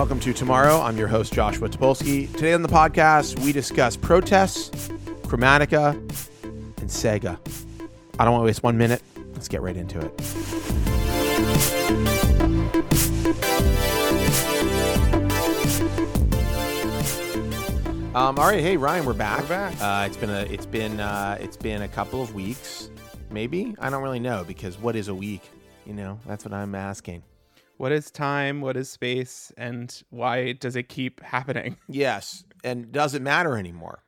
Welcome to Tomorrow. I'm your host, Joshua Topolsky. Today on the podcast, we discuss protests, Chromatica, and Sega. I don't want to waste one minute. Let's get right into it. Um, all right, hey Ryan, we're back. We're back. Uh, it's been a it's been uh, it's been a couple of weeks, maybe. I don't really know because what is a week? You know, that's what I'm asking. What is time? What is space? And why does it keep happening? Yes, and does it matter anymore?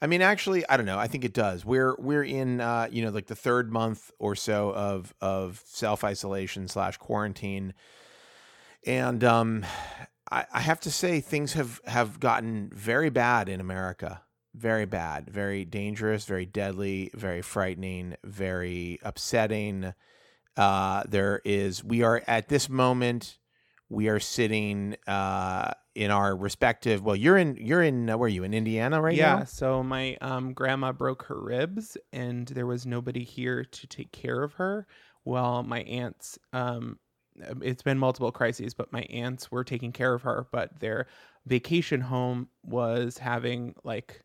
I mean, actually, I don't know. I think it does. We're we're in uh, you know like the third month or so of of self isolation slash quarantine, and um, I, I have to say things have have gotten very bad in America. Very bad, very dangerous, very deadly, very frightening, very upsetting. Uh, there is we are at this moment we are sitting uh, in our respective. Well, you're in you're in uh, where are you in Indiana right yeah. now? So my um, grandma broke her ribs, and there was nobody here to take care of her. Well, my aunts. Um, it's been multiple crises, but my aunts were taking care of her. But their vacation home was having like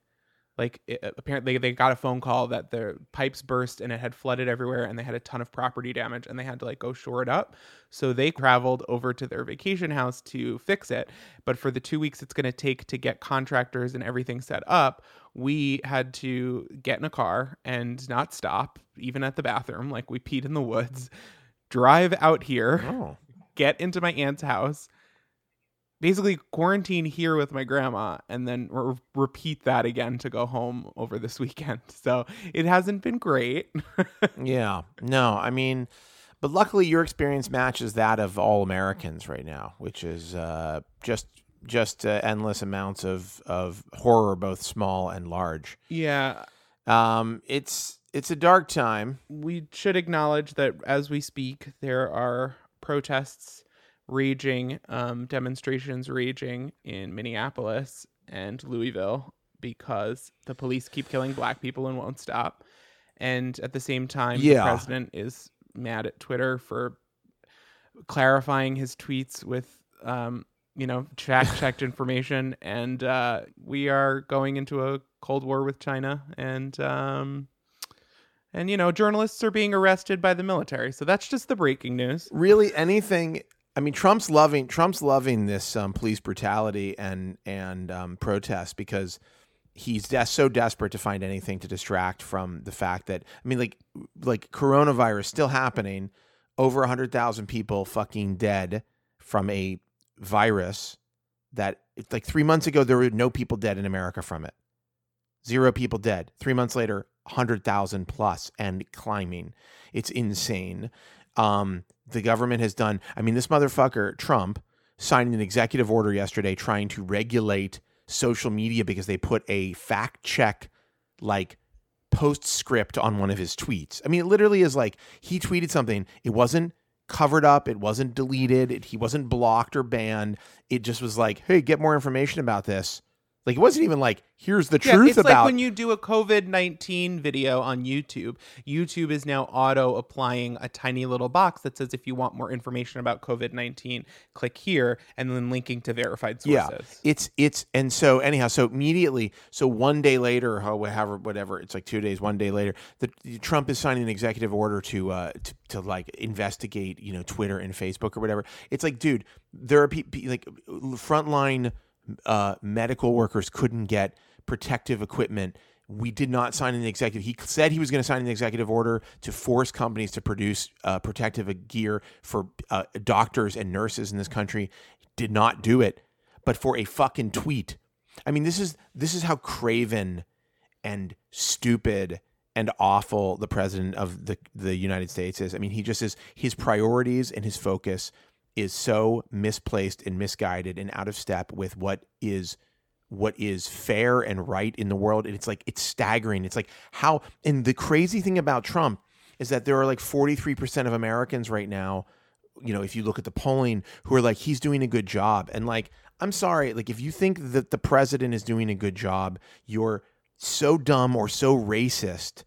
like it, uh, apparently they got a phone call that the pipes burst and it had flooded everywhere and they had a ton of property damage and they had to like go shore it up. So they traveled over to their vacation house to fix it. But for the two weeks it's going to take to get contractors and everything set up we had to get in a car and not stop even at the bathroom like we peed in the woods drive out here Oh, get into my aunt's house, basically quarantine here with my grandma, and then re- repeat that again to go home over this weekend. So it hasn't been great. yeah. No, I mean, but luckily your experience matches that of all Americans right now, which is uh, just just uh, endless amounts of of horror, both small and large. yeah, Um, it's it's a dark time. we should acknowledge that as we speak, there are protests raging, um, demonstrations raging in Minneapolis and Louisville because the police keep killing black people and won't stop. And at the same time, Yeah. the president is mad at Twitter for clarifying his tweets with, um, you know, fact checked information. And uh, we are going into a Cold War with China. And, um, and you know, journalists are being arrested by the military. So that's just the breaking news. really anything i mean trump's loving trump's loving this um, police brutality and and um, protest because he's des- so desperate to find anything to distract from the fact that i mean like like coronavirus still happening over 100000 people fucking dead from a virus that like three months ago there were no people dead in america from it. Zero people dead. Three months later 100000 plus and climbing. It's insane. Um, the government has done. I mean, this motherfucker Trump signed an executive order yesterday trying to regulate social media because they put a fact check like postscript on one of his tweets. I mean, it literally is like he tweeted something. It wasn't covered up. It wasn't deleted. It, he wasn't blocked or banned. It just was like, hey, get more information about this. Like it wasn't even like, here's the Yeah, truth it's about like when you do a COVID 19 video on YouTube, YouTube is now auto applying a tiny little box that says if you want more information about COVID 19, click here, and then linking to verified sources. Yeah, it's it's and so anyhow, so immediately, so one day later, however, whatever, it's like two days, one day later, the, Trump is signing an executive order to uh to, to like investigate, you know, Twitter and Facebook or whatever. It's like, dude, there are people like frontline uh, medical workers couldn't get protective equipment. We did not sign an executive. He said he was going to sign an executive order to force companies to produce uh, protective gear for uh, doctors and nurses in this country. Did not do it, but for a fucking tweet. I mean, this is this is how craven and stupid and awful the president of the the United States is. I mean, he just is his priorities and his focus is so misplaced and misguided and out of step with what is what is fair and right in the world. And it's like it's staggering. It's like how and the crazy thing about Trump is that there are like 43% of Americans right now you know if you look at the polling who are like he's doing a good job. And like I'm sorry like if you think that the president is doing a good job you're so dumb or so racist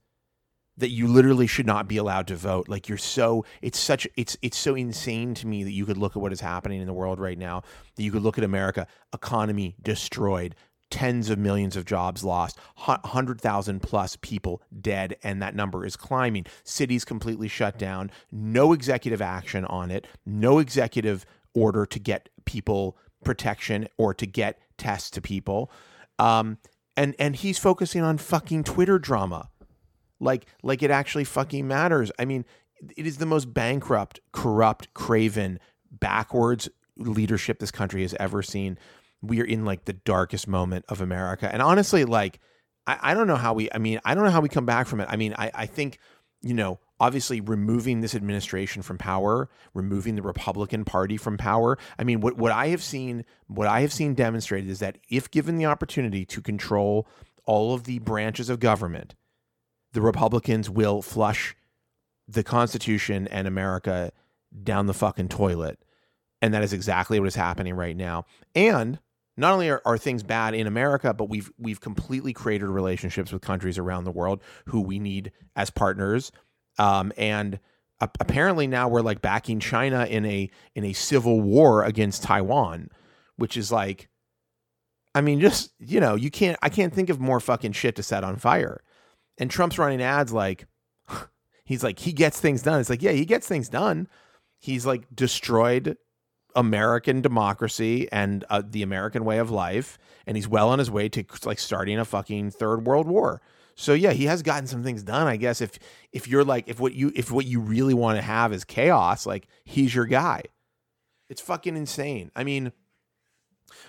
that you literally should not be allowed to vote. Like you're so it's such it's it's so insane to me that you could look at what is happening in the world right now. That you could look at America, economy destroyed, tens of millions of jobs lost, 100,000 plus people dead, and that number is climbing. Cities completely shut down, no executive action on it, no executive order to get people protection or to get tests to people. Um, and and he's focusing on fucking Twitter drama like like it actually fucking matters. I mean, it is the most bankrupt, corrupt, craven, backwards leadership this country has ever seen. We are in like the darkest moment of America. And honestly, like I, I don't know how we I mean, I don't know how we come back from it. I mean, I, I think, you know, obviously removing this administration from power, removing the Republican Party from power. I mean, what, what I have seen, what I have seen demonstrated is that if given the opportunity to control all of the branches of government, the Republicans will flush the Constitution and America down the fucking toilet. And that is exactly what is happening right now. And not only are, are things bad in America, but we've we've completely created relationships with countries around the world who we need as partners. Um, and apparently now we're like backing China in a in a civil war against Taiwan, which is like, I mean, just you know, you can't I can't think of more fucking shit to set on fire. And Trump's running ads like, he's like, he gets things done. It's like, yeah, he gets things done. He's like destroyed American democracy and uh, the American way of life. And he's well on his way to like starting a fucking third world war. So yeah, he has gotten some things done. I guess if if you're like if what you if what you really want to have is chaos, like he's your guy. It's fucking insane. I mean,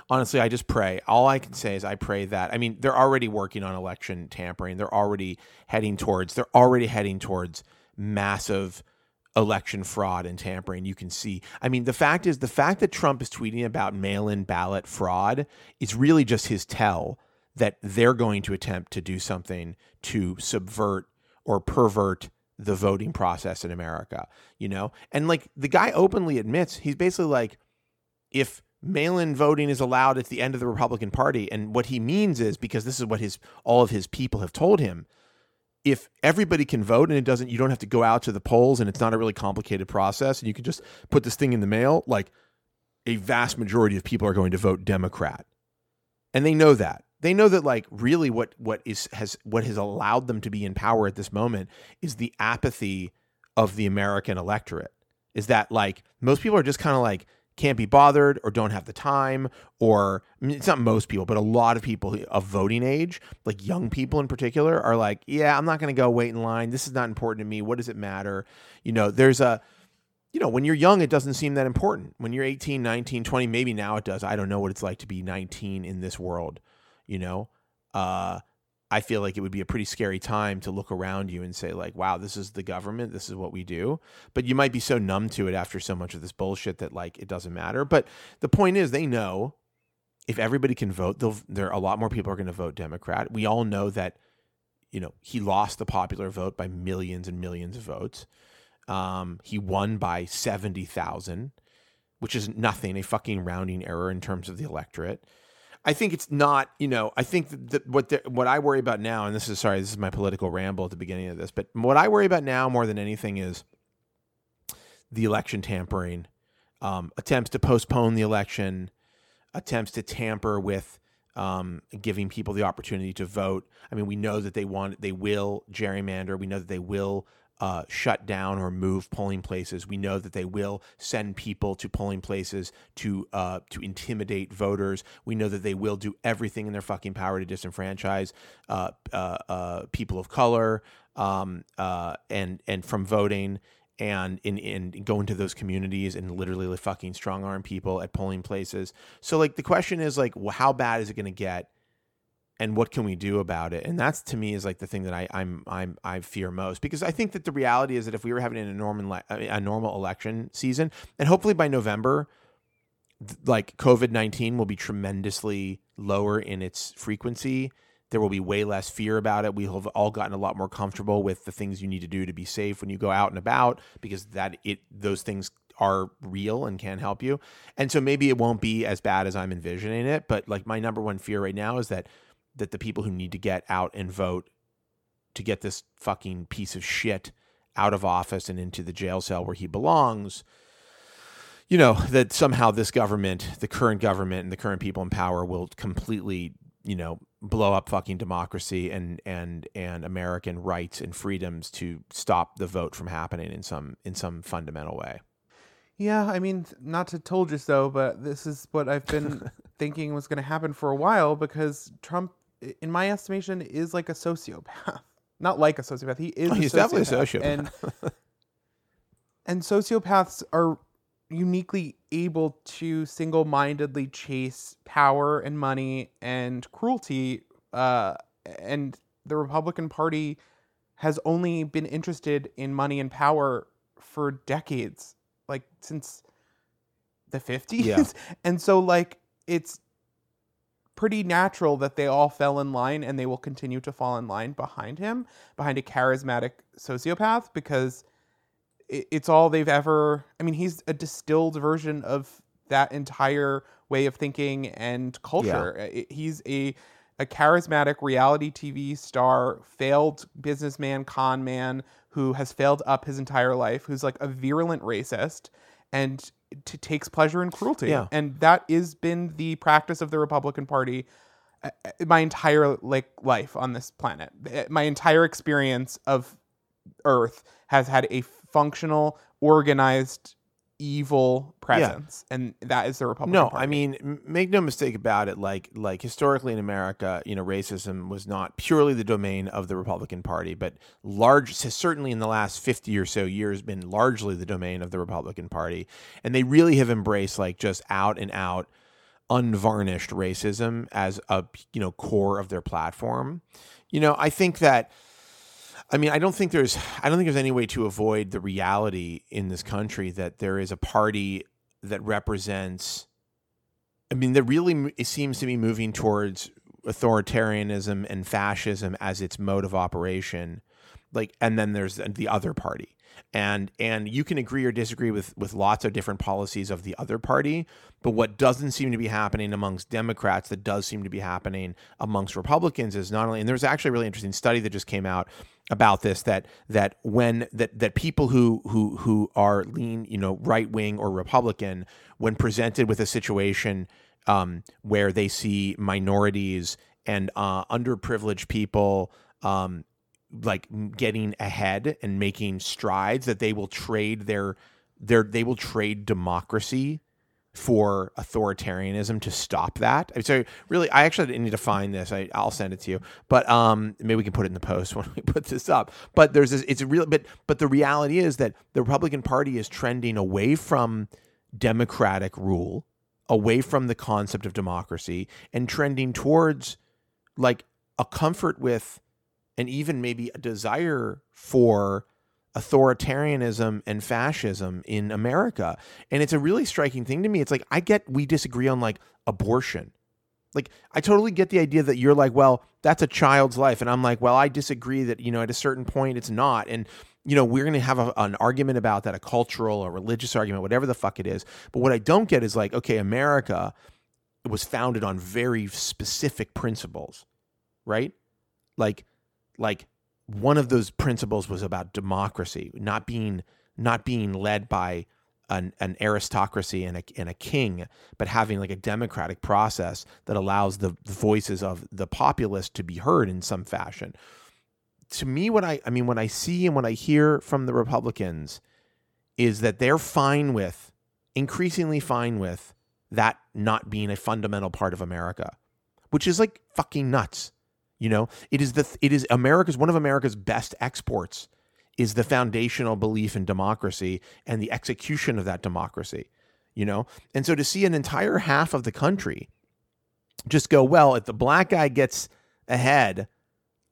honestly, I just pray. All I can say is I pray that. I mean, they're already working on election tampering. They're already heading towards. They're already heading towards massive election fraud and tampering. You can see. I mean, the fact is, the fact that Trump is tweeting about mail-in ballot fraud is really just his tell that they're going to attempt to do something to subvert or pervert the voting process in America, you know? And like the guy openly admits, he's basically like, if mail in voting is allowed at the end of the Republican Party. And what he means is because this is what his all of his people have told him. If everybody can vote and it doesn't, you don't have to go out to the polls and it's not a really complicated process and you can just put this thing in the mail, like a vast majority of people are going to vote Democrat. And they know that. They know that like really what what is has what has allowed them to be in power at this moment is the apathy of the American electorate. Is that like most people are just kind of like can't be bothered or don't have the time or I mean, it's not most people but a lot of people of voting age like young people in particular are like yeah i'm not going to go wait in line. This is not important to me. What does it matter? You know there's a you know when you're young it doesn't seem that important. When you're 18 19 20 maybe now it does. I don't know what it's like to be 19 in this world you know? Uh I feel like it would be a pretty scary time to look around you and say like, "Wow, this is the government. This is what we do." But you might be so numb to it after so much of this bullshit that like it doesn't matter. But the point is, they know if everybody can vote, they'll there a lot more people are going to vote Democrat. We all know that you know he lost the popular vote by millions and millions of votes. Um, he won by seventy thousand, which is nothing, a fucking rounding error in terms of the electorate. I think it's not, you know, I think that what what I worry about now, and this is sorry, this is my political ramble at the beginning of this, but what I worry about now more than anything is the election tampering, um, attempts to postpone the election, attempts to tamper with um, giving people the opportunity to vote. I mean, we know that they want, they will gerrymander. We know that they will uh, shut down or move polling places. We know that they will send people to polling places to uh, to intimidate voters. We know that they will do everything in their fucking power to disenfranchise uh, uh, uh people of color um, uh, and and from voting and in, in go into those communities and literally fucking strong arm people at polling places. So like the question is like, well, how bad is it going to get? And what can we do about it and that's to me is like the thing that I, I'm I'm I fear most because I think that the reality is that if we were having a normal a normal election season and hopefully by November like COVID nineteen will be tremendously lower in its frequency. There will be way less fear about it. We have all gotten a lot more comfortable with the things you need to do to be safe when you go out and about because that it those things are real and can help you. And so maybe it won't be as bad as I'm envisioning it, but like my number one fear right now is that that the people who need to get out and vote to get this fucking piece of shit out of office and into the jail cell where he belongs you know that somehow this government the current government and the current people in power will completely you know blow up fucking democracy and and and American rights and freedoms to stop the vote from happening in some in some fundamental way. Yeah, I mean, not to told you so, but this is what I've been thinking was going to happen for a while because Trump, in my estimation, is like a sociopath. Not like a sociopath. He is. Oh, he's a definitely a sociopath. And and sociopaths are uniquely able to single-mindedly chase power and money and cruelty. Uh, and the Republican Party has only been interested in money and power for decades, like since the 50s. Yeah. And so, like, it's pretty natural that they all fell in line and they will continue to fall in line behind him, behind a charismatic sociopath, because it's all they've ever. I mean, he's a distilled version of that entire way of thinking and culture. I- He's a a charismatic reality TV star, failed businessman, con man who has failed up his entire life, who's like a virulent racist and t- takes pleasure in cruelty. Yeah. And that has been the practice of the Republican Party uh, uh, my entire like life on this planet. Uh, My entire experience of Earth has had a functional, organized, evil presence, and that is the Republican No, Party. I mean, make no mistake about it. Like, like historically in America, you know, racism was not purely the domain of the Republican Party, but large, certainly in the last fifty or so years, been largely the domain of the Republican Party, and they really have embraced like just out and out, unvarnished racism as a you know core of their platform. You know, I think that. I mean, I don't think there's I don't think there's any way to avoid the reality in this country that there is a party that represents I mean, that really it seems to be moving towards authoritarianism and fascism as its mode of operation. Like, and then there's the other party, and and you can agree or disagree with with lots of different policies of the other party, but what doesn't seem to be happening amongst Democrats that does seem to be happening amongst Republicans is not only and there's actually a really interesting study that just came out about this that that when that that people who who who are lean you know right wing or Republican when presented with a situation um, where they see minorities and uh, underprivileged people um, like getting ahead and making strides that they will trade their their they will trade democracy for authoritarianism to stop that. So really, I actually didn't need to find this. I, I'll send it to you, but um, maybe we can put it in the post when we put this up. But there's this. It's real. But but the reality is that the Republican Party is trending away from democratic rule, away from the concept of democracy, and trending towards like a comfort with, and even maybe a desire for authoritarianism and fascism in America. And it's a really striking thing to me. It's like I get we disagree on like abortion. Like I totally get the idea that you're like, well, that's a child's life and I'm like, well, I disagree that, you know, at a certain point it's not. And you know, we're going to have a, an argument about that, a cultural or religious argument, whatever the fuck it is. But what I don't get is like, okay, America was founded on very specific principles, right? Like, like one of those principles was about democracy, not being not being led by an, an aristocracy and a, and a king, but having like a democratic process that allows the, the voices of the populace to be heard in some fashion. To me, what I I mean, what I see and what I hear from the Republicans is that they're fine with, increasingly fine with, that not being a fundamental part of America, which is like fucking nuts. You know, it is the it is America's one of America's best exports is the foundational belief in democracy and the execution of that democracy. You know, and so to see an entire half of the country just go, well, if the black guy gets ahead,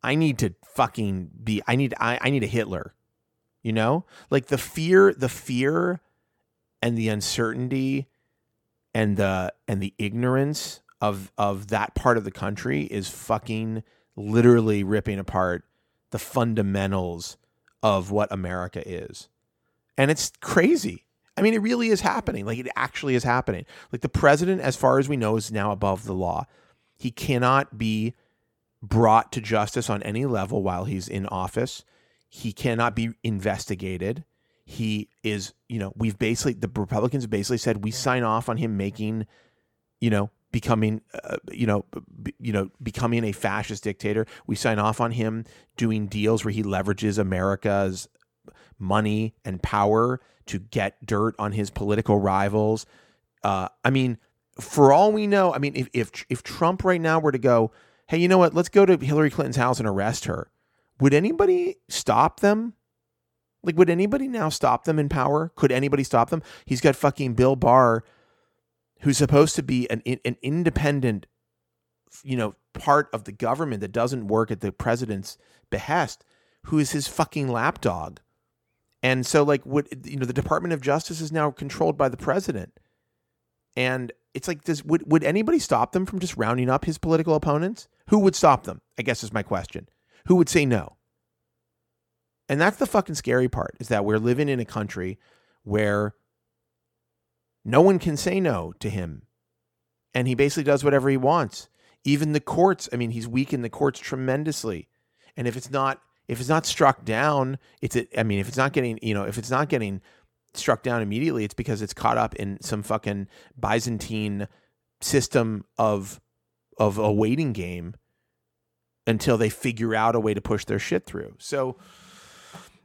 I need to fucking be I need I, I need a Hitler. You know? Like the fear, the fear and the uncertainty and the and the ignorance of of that part of the country is fucking literally ripping apart the fundamentals of what America is. And it's crazy. I mean, it really is happening. Like it actually is happening. Like the president, as far as we know, is now above the law. He cannot be brought to justice on any level while he's in office. He cannot be investigated. He is, you know, we've basically the Republicans basically said we sign off on him making, you know, becoming, uh, you know, b- you know, becoming a fascist dictator. We sign off on him doing deals where he leverages America's money and power to get dirt on his political rivals. Uh, I mean, for all we know, I mean, if, if if Trump right now were to go, hey, you know what? Let's go to Hillary Clinton's house and arrest her. Would anybody stop them? Like, would anybody now stop them in power? Could anybody stop them? He's got fucking Bill Barr, who's supposed to be an an independent, you know, part of the government that doesn't work at the president's behest, who is his fucking lapdog. And so, like, what you know, the Department of Justice is now controlled by the president, and it's like, does would would anybody stop them from just rounding up his political opponents? Who would stop them? I guess is my question. Who would say no? And that's the fucking scary part is that we're living in a country where no one can say no to him. And he basically does whatever he wants. Even the courts, I mean, he's weakened the courts tremendously. And if it's not if it's not struck down, it's a, I mean, if it's not getting, you know, if it's not getting struck down immediately, it's because it's caught up in some fucking Byzantine system of of a waiting game until they figure out a way to push their shit through. So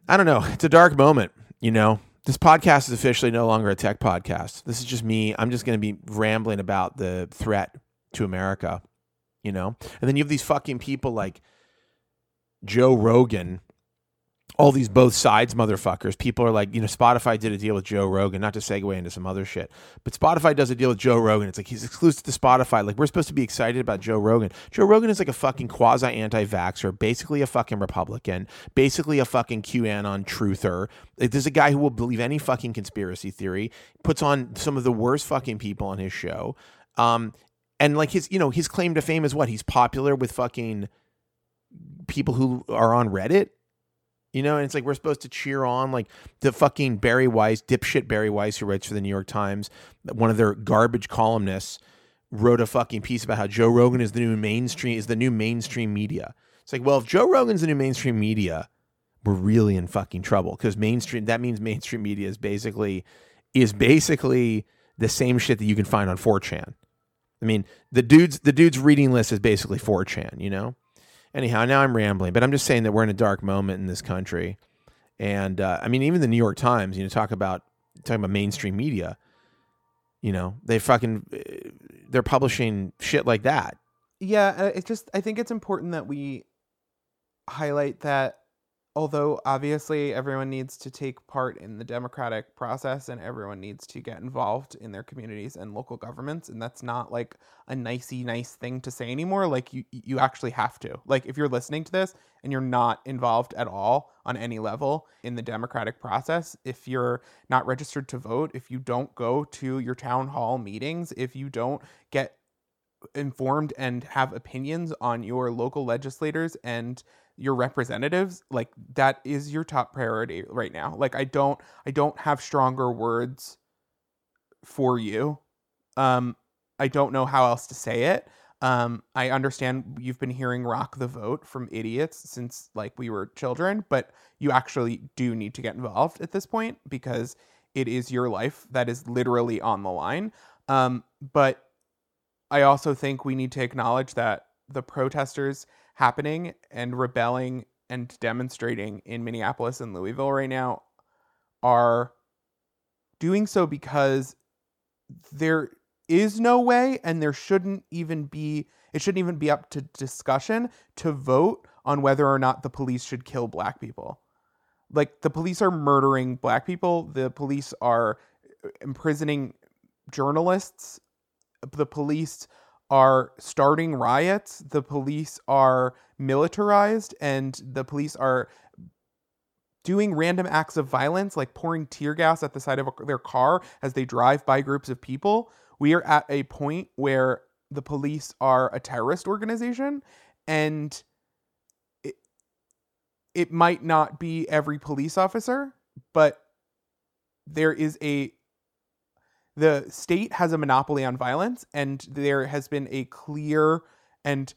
I don't know. It's a dark moment, you know. This podcast is officially no longer a tech podcast. This is just me. I'm just going to be rambling about the threat to America, you know. And then you have these fucking people like Joe Rogan all these both sides motherfuckers. People are like, you know, Spotify did a deal with Joe Rogan, not to segue into some other shit, but Spotify does a deal with Joe Rogan. It's like he's exclusive to Spotify. Like we're supposed to be excited about Joe Rogan. Joe Rogan is like a fucking quasi anti vaxxer, basically a fucking Republican, basically a fucking QAnon truther. Like, there's a guy who will believe any fucking conspiracy theory, puts on some of the worst fucking people on his show. Um, and like his, you know, his claim to fame is what? He's popular with fucking people who are on Reddit you know, and it's like we're supposed to cheer on like the fucking Bari Weiss, dipshit Bari Weiss, who writes for the New York Times, one of their garbage columnists, wrote a fucking piece about how Joe Rogan is the new mainstream is the new mainstream media. It's like, well, if Joe Rogan's the new mainstream media, we're really in fucking trouble because mainstream that means mainstream media is basically is basically the same shit that you can find on 4chan. I mean, the dude's the dude's reading list is basically 4chan, you know? Anyhow, now I'm rambling, but I'm just saying that we're in a dark moment in this country. And uh, I mean, even the New York Times, you know, talk about talking about mainstream media. You know, they fucking uh, they're publishing shit like that. Yeah, uh, it's just I think it's important that we highlight that although obviously everyone needs to take part in the democratic process and everyone needs to get involved in their communities and local governments and that's not like a nicey nice thing to say anymore like you you actually have to. Like if you're listening to this and you're not involved at all on any level in the democratic process if you're not registered to vote if you don't go to your town hall meetings if you don't get informed and have opinions on your local legislators and your representatives like that is your top priority right now. Like i don't i don't have stronger words for you. Um i don't know how else to say it. Um i understand you've been hearing rock the vote from idiots since like we were children but you actually do need to get involved at this point because it is your life that is literally on the line. Um but i also think we need to acknowledge that the protesters happening and rebelling and demonstrating in Minneapolis and Louisville right now are doing so because there is no way and there shouldn't even be it shouldn't even be up to discussion to vote on whether or not the police should kill black people. Like the police are murdering black people, the police are imprisoning journalists, the police are starting riots, the police are militarized, and the police are doing random acts of violence, like pouring tear gas at the side of their car as they drive by groups of people. We are at a point where the police are a terrorist organization, and it, it might not be every police officer, but there is a the state has a monopoly on violence, and there has been a clear and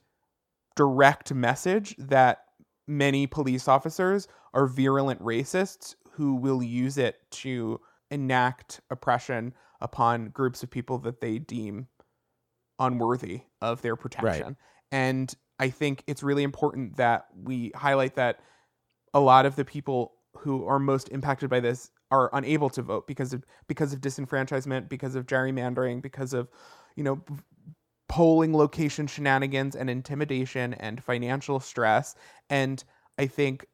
direct message that many police officers are virulent racists who will use it to enact oppression upon groups of people that they deem unworthy of their protection. And I think it's really important that we highlight that a lot of the people who are most impacted by this are unable to vote because of because of disenfranchisement, because of gerrymandering, because of you know polling location shenanigans and intimidation and financial stress. And I think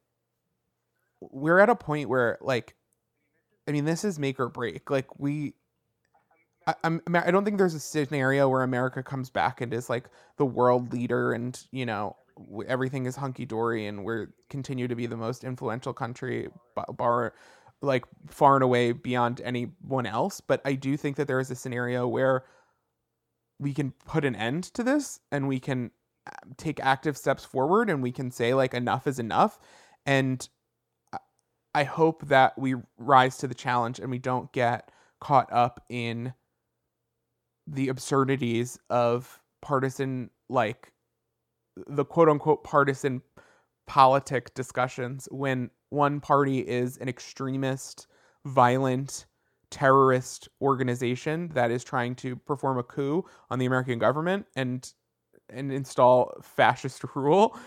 we're at a point where like I mean this is make or break. Like we I'm I don't think there's a scenario where America comes back and is like the world leader and you know everything is hunky dory and we're continue to be the most influential country bar like far and away beyond anyone else. But I do think that there is a scenario where we can put an end to this and we can uh, take active steps forward and we can say like enough is enough and I- i hope that we rise to the challenge and we don't get caught up in the absurdities of partisan like the quote unquote partisan politic discussions when one party is an extremist violent terrorist organization that is trying to perform a coup on the American government and and install fascist rule.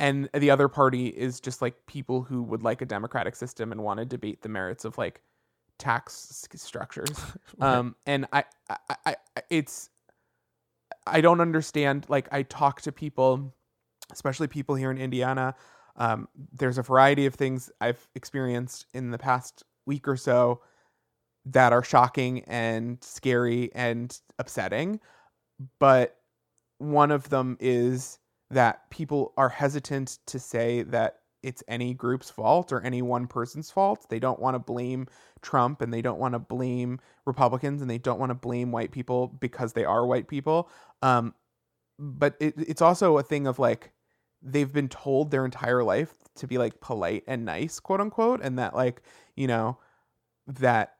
And the other party is just like people who would like a democratic system and want to debate the merits of like tax structures. Um and I i I- it's i don't understand like i talk to people especially people here in indiana um there's a variety of things i've experienced in the past week or so that are shocking and scary and upsetting. But one of them is that people are hesitant to say that it's any group's fault or any one person's fault. They don't want to blame Trump and they don't want to blame Republicans and they don't want to blame white people because they are white people. Um, but it, it's also a thing of like they've been told their entire life to be like polite and nice, quote unquote, and that like you know that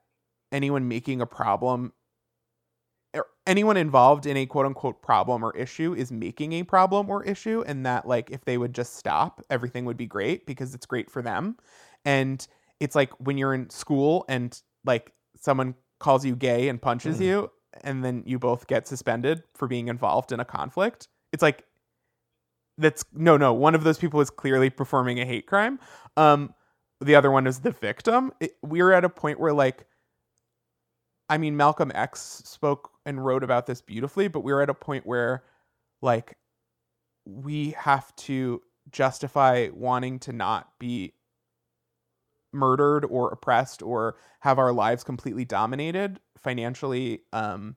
anyone making a problem or anyone involved in a quote unquote problem or issue is making a problem or issue and that like if they would just stop everything would be great because it's great for them and it's like when you're in school and like someone calls you gay and punches Mhm. you and then you both get suspended for being involved in a conflict it's like that's no no one of those people is clearly performing a hate crime um the other one is the victim it, we're at a point where like I mean, Malcolm X spoke and wrote about this beautifully, but we're at a point where, like, we have to justify wanting to not be murdered or oppressed or have our lives completely dominated financially um,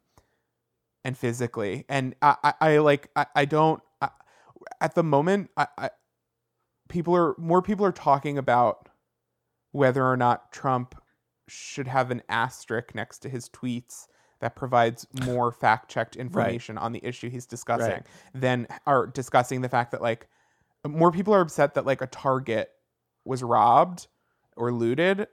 and physically. And I, I, I like, I, I don't, at the moment, I, I, people are, more people are talking about whether or not Trump should have an asterisk next to his tweets that provides more fact checked information on the issue he's discussing Right. than are discussing the fact that like more people are upset that like a target was robbed or looted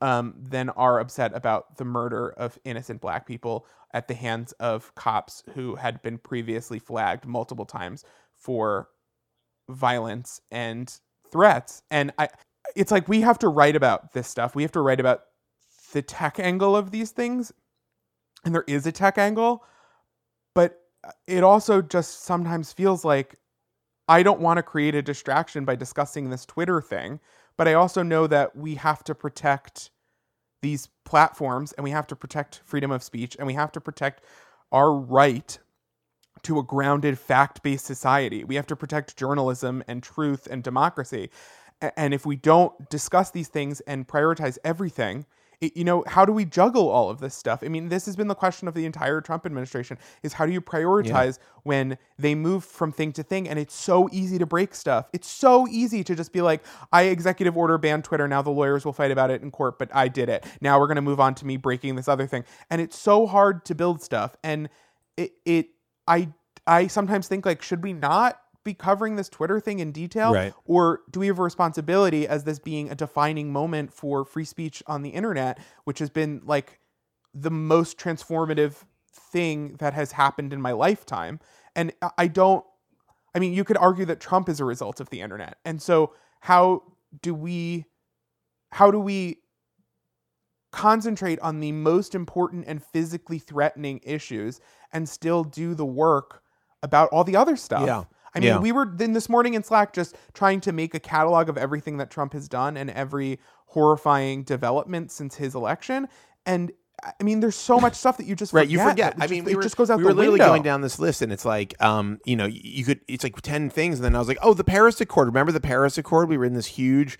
um, than are upset about the murder of innocent black people at the hands of cops who had been previously flagged multiple times for violence and threats. And i it's like we have to write about this stuff. We have to write about the tech angle of these things. And there is a tech angle but uh, it also just sometimes feels like i don't want to create a distraction by discussing this twitter thing but i also know that we have to protect these platforms and we have to protect freedom of speech and we have to protect our right to a grounded fact-based society. We have to protect journalism and truth and democracy. And if we don't discuss these things and prioritize everything it, you know how do we juggle all of this stuff? I mean this has been the question of the entire trump administration is how do you prioritize when they move from thing to thing? And it's so easy to break stuff. It's so easy to just be like i executive order ban twitter. Now the lawyers will fight about it in court but i did it. Now we're going to move on to me breaking this other thing. And it's so hard to build stuff. And it, it i i sometimes think like should we not be covering this twitter thing in detail Right. or do we have a responsibility as this being a defining moment for free speech on the internet which has been like the most transformative thing that has happened in my lifetime and I- i don't I mean, you could argue that Trump is a result of the internet. And so how do we how do we concentrate on the most important and physically threatening issues and still do the work about all the other stuff? Yeah. I mean, Yeah. we were then this morning in Slack just trying to make a catalog of everything that Trump has done and every horrifying development since his election. And I mean, there's so much stuff that you just Right, you forget. forget. I mean, we it were, just goes out the we were literally window. going down this list, and it's like, um, you know, you could. It's like ten things, and then I was like, oh, the Paris Accord. Remember the Paris Accord? We were in this huge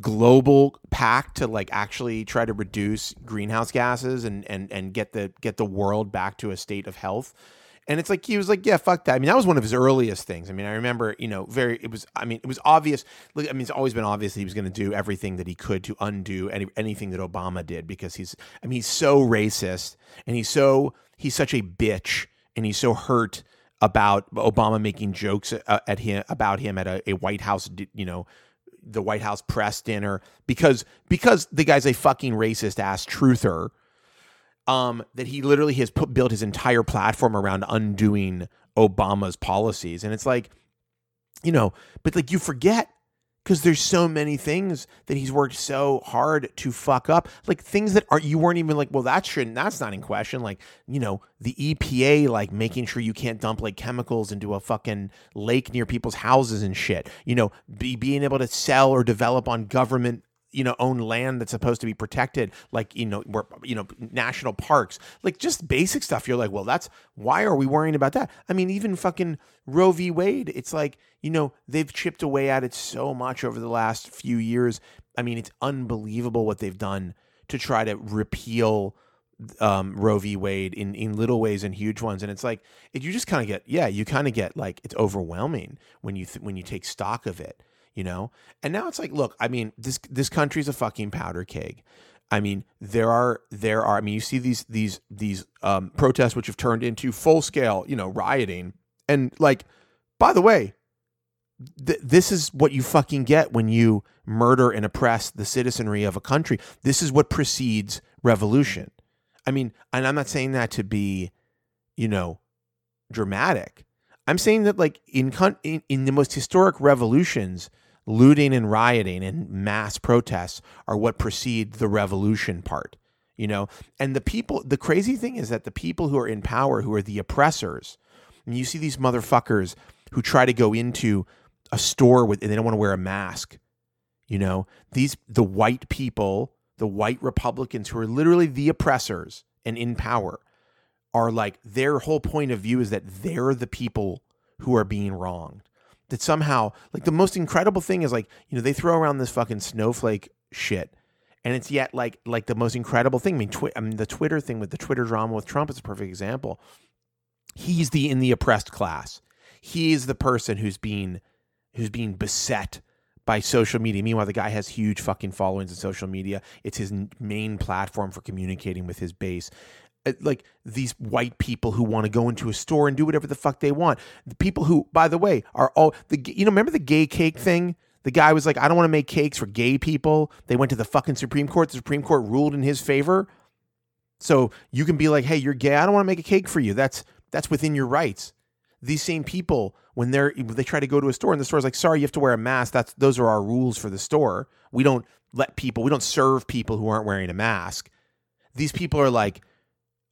global pact to like actually try to reduce greenhouse gases and and and get the get the world back to a state of health. And it's like he was like, yeah, fuck that. I mean, that was one of his earliest things. I mean, I remember, you know, very. It was. I mean, it was obvious. Look, I mean, it's always been obvious he was going to do everything that he could to undo any, anything that Obama did because he's. I mean, he's so racist and he's so he's such a bitch and he's so hurt about Obama making jokes uh, at him about him at a, a White House, you know, the White House press dinner because because the guy's a fucking racist ass truther um, that he literally has put built his entire platform around undoing Obama's policies, and it's like, you know, but like you forget because there's so many things that he's worked so hard to fuck up, like things that are you weren't even like, well, that shouldn't, that's not in question. Like, you know, the EPA like making sure you can't dump like chemicals into a fucking lake near people's houses and shit. You know, be, being able to sell or develop on government you know own land that's supposed to be protected like you know where you know national parks like just basic stuff. You're like well that's why are we worrying about that? I mean even fucking roe v. Wade it's like you know they've chipped away at it so much over the last few years. I mean it's unbelievable what they've done to try to repeal um, Roe v. Wade in, in little ways and huge ones, and it's like it, you just kind of get yeah, you kind of get like it's overwhelming when you th- when you take stock of it, you know. And now it's like, look, I mean, this this country's a fucking powder keg. I mean, there are there are. I mean, you see these these these um, protests which have turned into full scale, you know, rioting, and like, by the way, th- this is what you fucking get when you murder and oppress the citizenry of a country. This is what precedes revolution. I mean, and I'm not saying that to be, you know, dramatic. I'm saying that like in in, in the most historic revolutions, looting and rioting and mass protests are what precede the revolution part. You know, and the people. The crazy thing is that the people who are in power, who are the oppressors, and you see these motherfuckers who try to go into a store with and they don't want to wear a mask. You know, these the white people, the white Republicans who are literally the oppressors and in power are like their whole point of view is that they're the people who are being wronged. That somehow, like the most incredible thing is like, you know, they throw around this fucking snowflake shit. And it's yet like like the most incredible thing. I mean, twi- I mean the Twitter thing with the Twitter drama with Trump is a perfect example. He's the in the oppressed class. He is the person who's being who's being beset by social media. Meanwhile, the guy has huge fucking followings in social media. It's his main platform for communicating with his base. Uh, Like these white people who want to go into a store and do whatever the fuck they want. The people who, by the way, are all the you know remember the gay cake thing. The guy was like, I don't want to make cakes for gay people. They went to the fucking Supreme Court. The Supreme Court ruled in his favor. So you can be like, hey, you're gay. I don't want to make a cake for you. That's that's within your rights. These same people, when they're they try to go to a store and the store's like, sorry, you have to wear a mask. That's those are our rules for the store. We don't let people, we don't serve people who aren't wearing a mask. These people are like,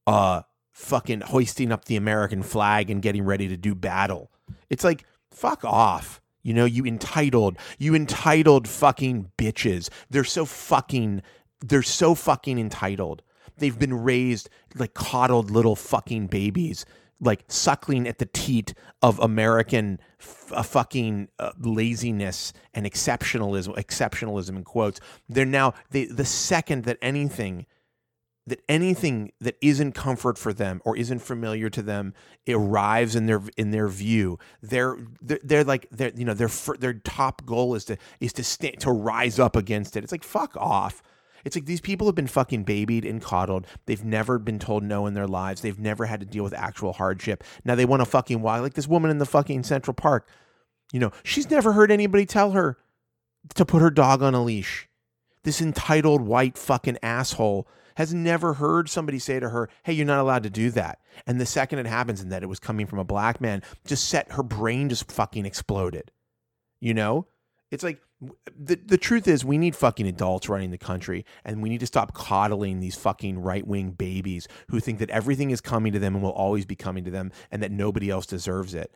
uh, fucking hoisting up the American flag and getting ready to do battle. It's like, fuck off. You know, you entitled, you entitled fucking bitches. They're so fucking, they're so fucking entitled. They've been raised like coddled little fucking babies, like suckling at the teat of American f- uh, fucking uh, laziness and exceptionalism, exceptionalism in quotes. They're now, they, the second that anything that anything that isn't comfort for them or isn't familiar to them arrives in their in their view they're they're, they're like they're you know their their top goal is to is to stand to rise up against it it's like fuck off it's like these people have been fucking babied and coddled. They've never been told no in their lives. They've never had to deal with actual hardship. Now they want to fucking why like this woman in the fucking Central Park. You know, she's never heard anybody tell her to put her dog on a leash. this entitled white fucking asshole has never heard somebody say to her, "Hey, you're not allowed to do that." And the second it happens, and that it was coming from a black man, just set her brain just fucking exploded. You know, it's like the the truth is we need fucking adults running the country, and we need to stop coddling these fucking right wing babies who think that everything is coming to them and will always be coming to them, and that nobody else deserves it.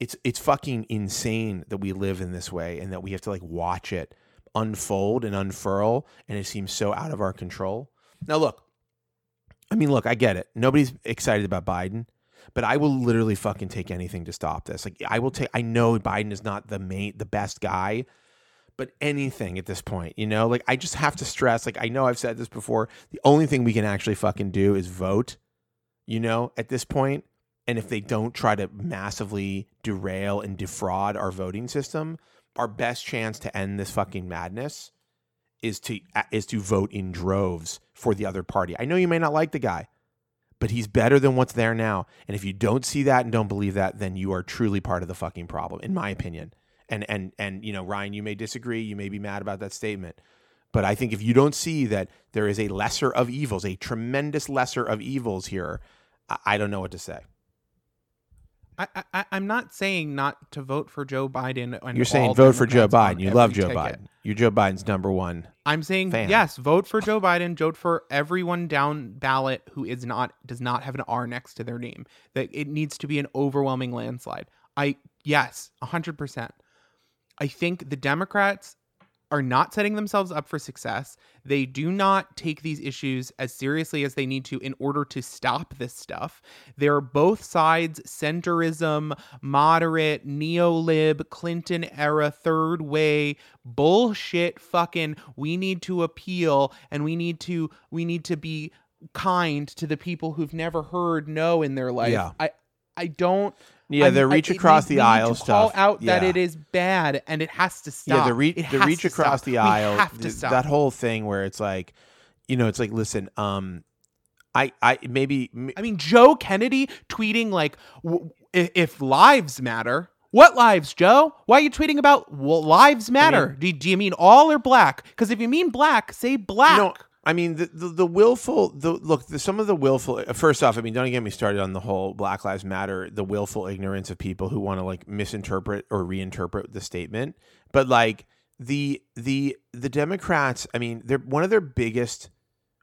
It's it's fucking insane that we live in this way, and that we have to like watch it unfold and unfurl, and it seems so out of our control. Now, look, I mean, look, I get it. Nobody's excited about Biden, but I will literally fucking take anything to stop this. Like, I will take. I know Biden is not the main, the best guy, but anything at this point, you know, like I just have to stress. Like, I know I've said this before. The only thing we can actually fucking do is vote. You know, at this point. and if they don't try to massively derail and defraud our voting system, our best chance to end this fucking madness is to is to vote in droves for the other party. I know you may not like the guy, but he's better than what's there now. And if you don't see that and don't believe that, then you are truly part of the fucking problem, in my opinion. And and and you know, Ryan, you may disagree, you may be mad about that statement. But I think if you don't see that there is a lesser of evils, a tremendous lesser of evils here, I, I don't know what to say. I, I, I'm not saying not to vote for Joe Biden. And You're saying vote for Joe Biden. You love Joe ticket. Biden. You're Joe Biden's number one. I'm saying fan. yes, vote for Joe Biden. Vote for everyone down ballot who is not does not have an R next to their name. That it needs to be an overwhelming landslide. I yes, hundred percent. I think the Democrats are not setting themselves up for success. They do not take these issues as seriously as they need to in order to stop this stuff. They're both sides centrism, moderate, neolib, Clinton era, third way, bullshit fucking we need to appeal and we need to we need to be kind to the people who've never heard no in their life. Yeah. I I don't Yeah, the reach it across the aisle to stuff. Call out that it is bad and it has to stop. Yeah, the, re- the reach across stop. the We aisle, have to th- stop. that whole thing where it's like, you know, it's like, listen, um, I, I maybe, m- I mean, Joe Kennedy tweeting like, w- if, lives matter, what lives, Joe? Why are you tweeting about well, lives matter? do, do you mean all or black? Because if you mean black, say black. you know, I mean, the, the, the willful, the look, the, some of the willful, uh, first off, I mean, don't get me started on the whole Black Lives Matter, the willful ignorance of people who want to like misinterpret or reinterpret the statement. But like the, the, the Democrats, I mean, they're one of their biggest,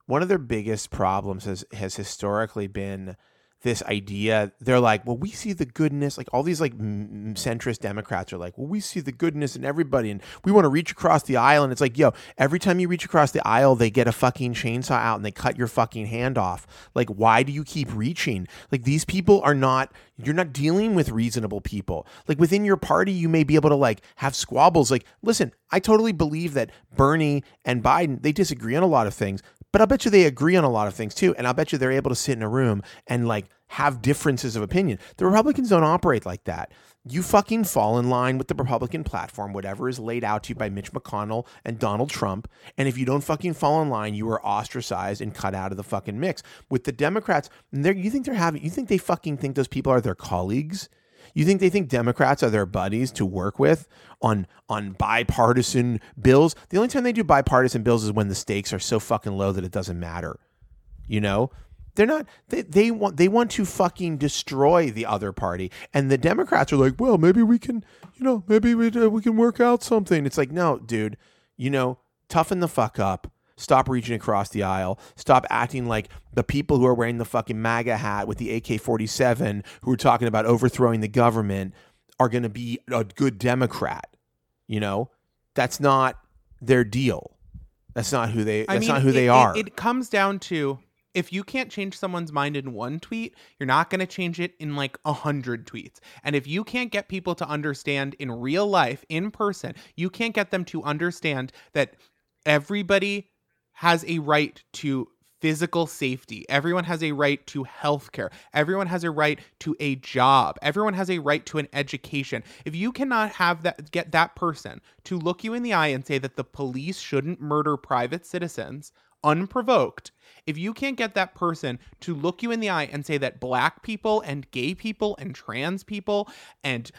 one of their biggest problems has, has historically been this idea. They're like well we see the goodness like all these like m- centrist democrats are like well we see the goodness in everybody and we want to reach across the aisle and it's like yo every time you reach across the aisle they get a fucking chainsaw out and they cut your fucking hand off. Like why do you keep reaching? Like these people are not you're not dealing with reasonable people like within your party you may be able to like have squabbles like listen i totally believe that bernie and biden they disagree on a lot of things but I'll bet you they agree on a lot of things too. And I'll bet you they're able to sit in a room and like have differences of opinion. The Republicans don't operate like that. You fucking fall in line with the Republican platform, whatever is laid out to you by Mitch McConnell and Donald Trump. And if you don't fucking fall in line, you are ostracized and cut out of the fucking mix. With the Democrats, you think they're having, you think they fucking think those people are their colleagues? You think they think Democrats are their buddies to work with on on bipartisan bills? The only time they do bipartisan bills is when the stakes are so fucking low that it doesn't matter. You know? They're not they, they want they want to fucking destroy the other party. And the Democrats are like, "Well, maybe we can, you know, maybe we uh, we can work out something." It's like, "No, dude. You know, toughen the fuck up." Stop reaching across the aisle. Stop acting like the people who are wearing the fucking MAGA hat with the AK 47 who are talking about overthrowing the government are going to be a good Democrat. You know, that's not their deal. That's not who they. That's I mean, not who it- they it- are. It, comes down to if you can't change someone's mind in one tweet, you're not going to change it in like a hundred tweets. And if you can't get people to understand in real life, in person, you can't get them to understand that everybody has a right to physical safety. Everyone has a right to health care. Everyone has a right to a job. Everyone has a right to an education. If you cannot have that get that person to look you in the eye and say that the police shouldn't murder private citizens unprovoked, if you can't get that person to look you in the eye and say that black people and gay people and trans people and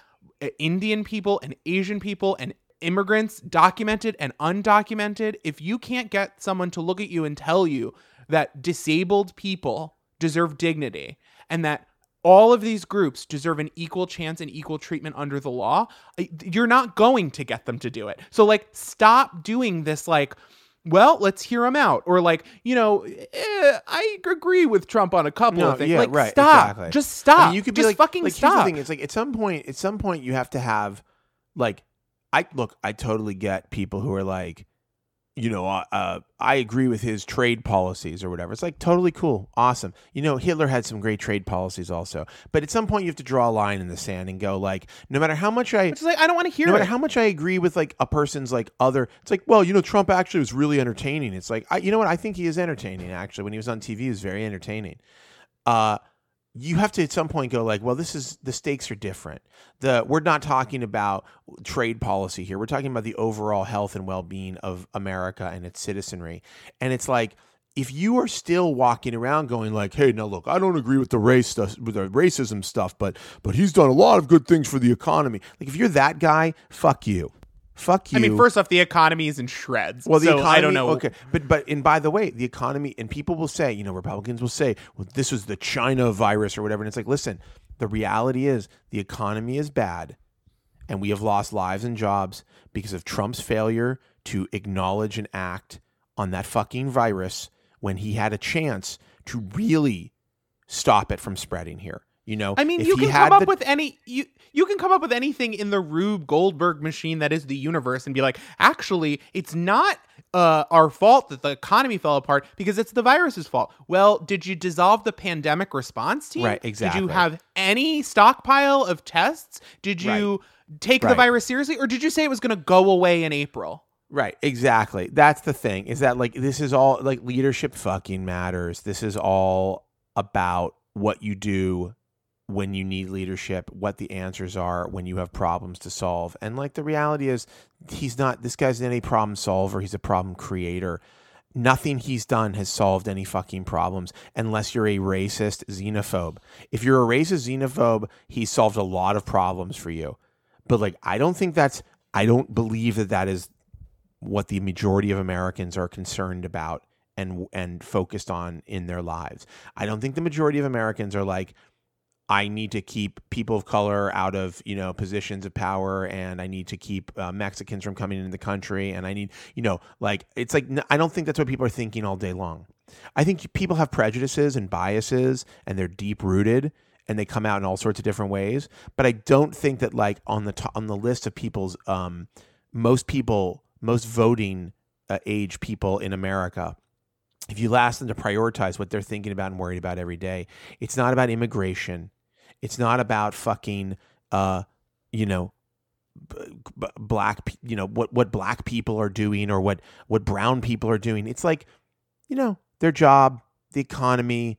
uh, Indian people and Asian people and immigrants, documented and undocumented, if you can't get someone to look at you and tell you that disabled people deserve dignity and that all of these groups deserve an equal chance and equal treatment under the law, you're not going to get them to do it. So, like, stop doing this, like, well, let's hear him out. Or like, you know, eh, I agree with Trump on a couple No, of things. yeah, like, right, stop. exactly. Just stop. I mean, you could be Just like, fucking like, Here's stop. the thing: it's like at some point, at some point, you have to have, like, I look. I totally get people who are like, you know, uh, uh, I agree with his trade policies or whatever. It's like totally cool, awesome. You know, Hitler had some great trade policies also, but at some point, you have to draw a line in the sand and go like, no matter how much I, It's like I don't want to hear no it. matter how much I agree with like a person's like other, it's like, well, you know, Trump actually was really entertaining. It's like, I, you know what? I think he is entertaining. Actually, when he was on TV, he was very entertaining. Uh, you have to at some point go like, well, this is the stakes are different. The we're not talking about trade policy here. We're talking about the overall health and well being of America and its citizenry. And it's like if you are still walking around going like, "Hey, now look, I don't agree with the race stuff, with the racism stuff, but but he's done a lot of good things for the economy." Like if you're that guy, fuck you, fuck you. I mean, first off, the economy is in shreds. Well, the so economy. I don't know. Okay, but but and by the way, the economy and people will say, you know, Republicans will say, well, this was the China virus or whatever, and it's like, listen, the reality is the economy is bad, and we have lost lives and jobs because of Trump's failure to acknowledge and act on that fucking virus when he had a chance to really stop it from spreading here. You know, I mean, you can come up the- with any you you can come up with anything in the Rube Goldberg machine that is the universe and be like, actually, it's not uh, our fault that the economy fell apart because it's the virus's fault. Well, did you dissolve the pandemic response team? Right, exactly. Did you have any stockpile of tests? Did you take the virus seriously, or did you say it was going to go away in April? Right, exactly. That's the thing. Is that like this is all like leadership fucking matters. This is all about what you do when you need leadership, what the answers are when you have problems to solve. And like the reality is he's not this guy's not a problem solver, he's a problem creator. Nothing he's done has solved any fucking problems unless you're a racist xenophobe. If you're a racist xenophobe, he's solved a lot of problems for you. But like I don't think that's I don't believe that that is what the majority of Americans are concerned about and and focused on in their lives. I don't think the majority of Americans are like I need to keep people of color out of you know positions of power, and I need to keep uh, Mexicans from coming into the country, and I need you know like it's like I don't think that's what people are thinking all day long. I think people have prejudices and biases, and they're deep rooted, and they come out in all sorts of different ways. But I don't think that like on the to- on the list of people's um, most people most voting uh, age people in America if you ask them to prioritize what they're thinking about and worried about every day, it's not about immigration. It's not about fucking, uh, you know, b- b- black, you know, what what black people are doing or what what brown people are doing. It's like, you know, their job, the economy,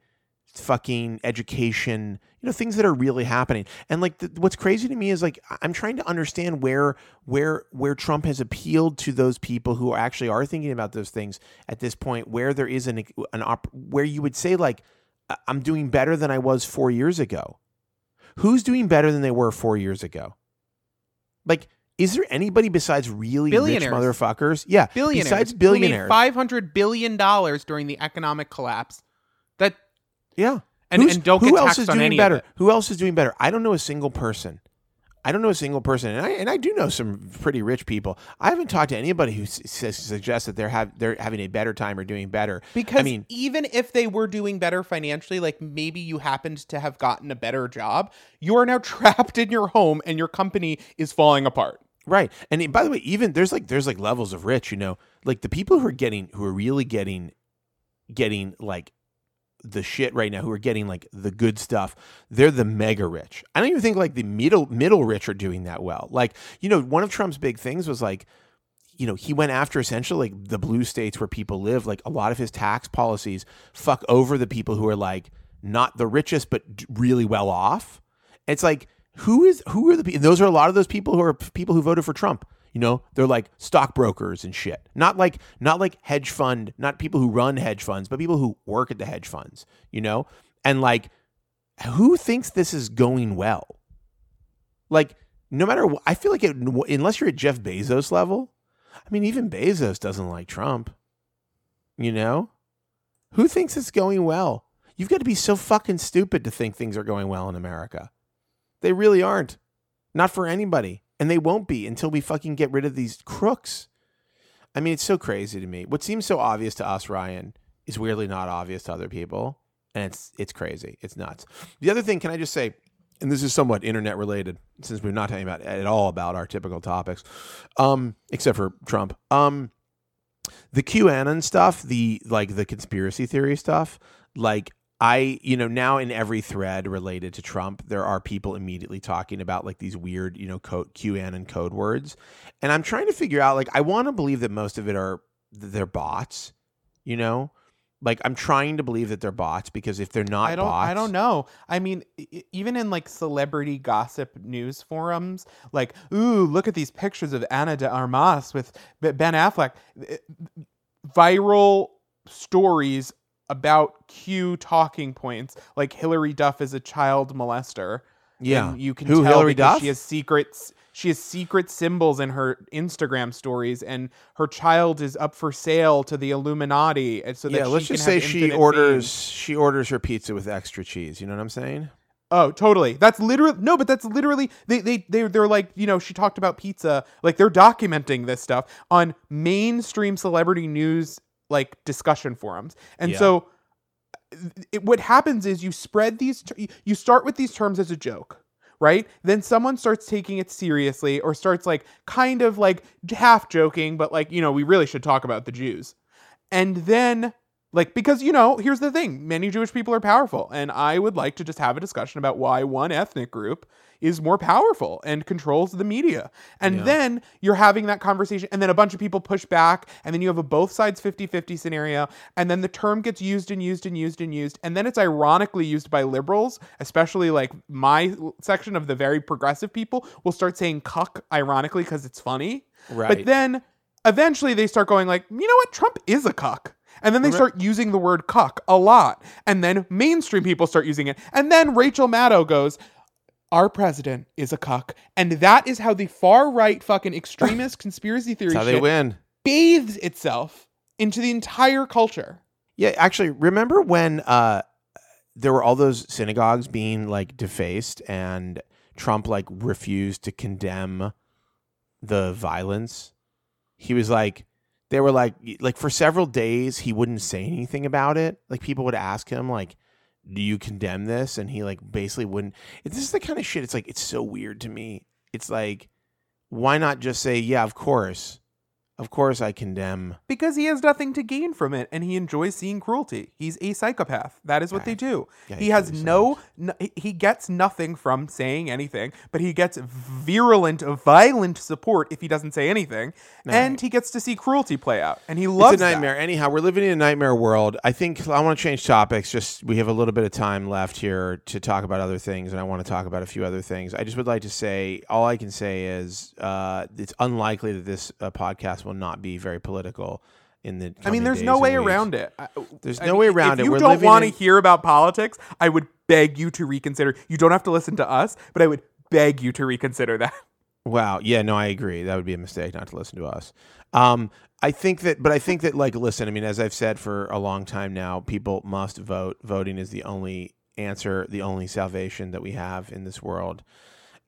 fucking education, you know, things that are really happening. And like, the, what's crazy to me is like, I'm trying to understand where where where Trump has appealed to those people who actually are thinking about those things at this point, where there is an an op- where you would say like, I'm doing better than I was four years ago. Who's doing better than they were four years ago? Like, is there anybody besides really rich motherfuckers? Yeah, Billionaires. Besides billionaires, five hundred billion dollars during the economic collapse. That yeah. and, Who's- and don't who get else is on doing any better? Who else is doing better? I don't know a single person. I don't know a single person, and I and I do know some pretty rich people. I haven't talked to anybody who says suggests that they're have they're having a better time or doing better. Because I mean, even if they were doing better financially, like maybe you happened to have gotten a better job, you are now trapped in your home and your company is falling apart. right? And by the way, even there's like there's like levels of rich. You know, like the people who are getting who are really getting getting like the shit right now who are getting like the good stuff they're the mega rich. I don't even think like the middle middle rich are doing that well. Like you know one of trump's big things was like you know he went after essentially like the blue states where people live. Like a lot of his tax policies fuck over the people who are like not the richest but really well off. It's like who is who are the people those are a lot of those people who are people who voted for trump you know they're like stockbrokers and shit not like not like hedge fund not people who run hedge funds but people who work at the hedge funds you know and like who thinks this is going well like no matter what, I feel like it, unless you're at Jeff Bezos level, I mean, even Bezos doesn't like Trump. You know, who thinks it's going well? You've got to be so fucking stupid to think things are going well in America. They really aren't. Not for anybody. And they won't be until we fucking get rid of these crooks. I mean, it's so crazy to me. What seems so obvious to us, Ryan, is weirdly not obvious to other people. And it's it's crazy. It's nuts. The other thing, can I just say, and this is somewhat internet related, since we're not talking about at all about our typical topics, um, except for Trump. Um, the QAnon stuff, the like the conspiracy theory stuff, like I, you know, now in every thread related to Trump, there are people immediately talking about like these weird, you know, code, QAnon code words. And I'm trying to figure out, like, I want to believe that most of it are, they're bots, you know? Like, I'm trying to believe that they're bots because if they're not I don't bots. I don't know. I mean, even in like celebrity gossip news forums, like, ooh, look at these pictures of Ana de Armas with Ben Affleck. Viral stories about Q talking points, like Hilary Duff is a child molester. Yeah. And you can Who, tell Hilary because Duff? she has secrets. She has secret symbols in her Instagram stories, and her child is up for sale to the Illuminati. And so that yeah, let's just say she orders fame. she orders her pizza with extra cheese. You know what I'm saying? Oh, totally. That's literally no, but that's literally they they they they're like you know she talked about pizza like they're documenting this stuff on mainstream celebrity news like discussion forums, and Yeah. so it, what happens is you spread these ter- you start with these terms as a joke right? Then someone starts taking it seriously or starts like kind of like half joking but like you know we really should talk about the jews. And then like because you know here's the thing many jewish people are powerful and i would like to just have a discussion about why one ethnic group is more powerful and controls the media and Yeah. then you're having that conversation and then a bunch of people push back and then you have a both sides 50-50 scenario and then the term gets used and used and used and used and then it's ironically used by liberals especially like my section of the very progressive people will start saying cuck ironically because it's funny Right. but then eventually they start going like, you know what? Trump is a cuck. And then they start using the word cuck a lot. And then mainstream people start using it. And then Rachel Maddow goes, our president is a cuck. And that is how the far right fucking extremist conspiracy theory how they shit win. bathes itself into the entire culture. Yeah, actually, remember when uh, there were all those synagogues being like defaced, and Trump like refused to condemn the violence? He was like, they were like, like for several days, he wouldn't say anything about it. Like people would ask him, like, "Do you condemn this?" And he like basically wouldn't. This is the kind of shit. It's like it's so weird to me. It's like, why not just say, "Yeah, of course, of course, I condemn." Because he has nothing to gain from it and he enjoys seeing cruelty. He's a psychopath. That is what they do. Yeah, he he has no, no, he gets nothing from saying anything, but he gets virulent, violent support if he doesn't say anything. And he gets to see cruelty play out. And he loves it's a that. nightmare. Anyhow, we're living in a nightmare world. I think I want to change topics. Just we have a little bit of time left here to talk about other things, and I want to talk about a few other things. I just would like to say, all I can say is, uh, it's unlikely that this uh, podcast will not be very political. In the, I mean, there's no way around it. I- There's I no mean, way around it. if you don't want to in- hear about politics, I would beg you to reconsider. You don't have to listen to us, but I would beg you to reconsider that. Wow. Yeah, no, I agree. That would be a mistake not to listen to us. Um, I think that, but I think that, like, listen, I mean, as I've said for a long time now, people must vote. Voting is the only answer, the only salvation that we have in this world.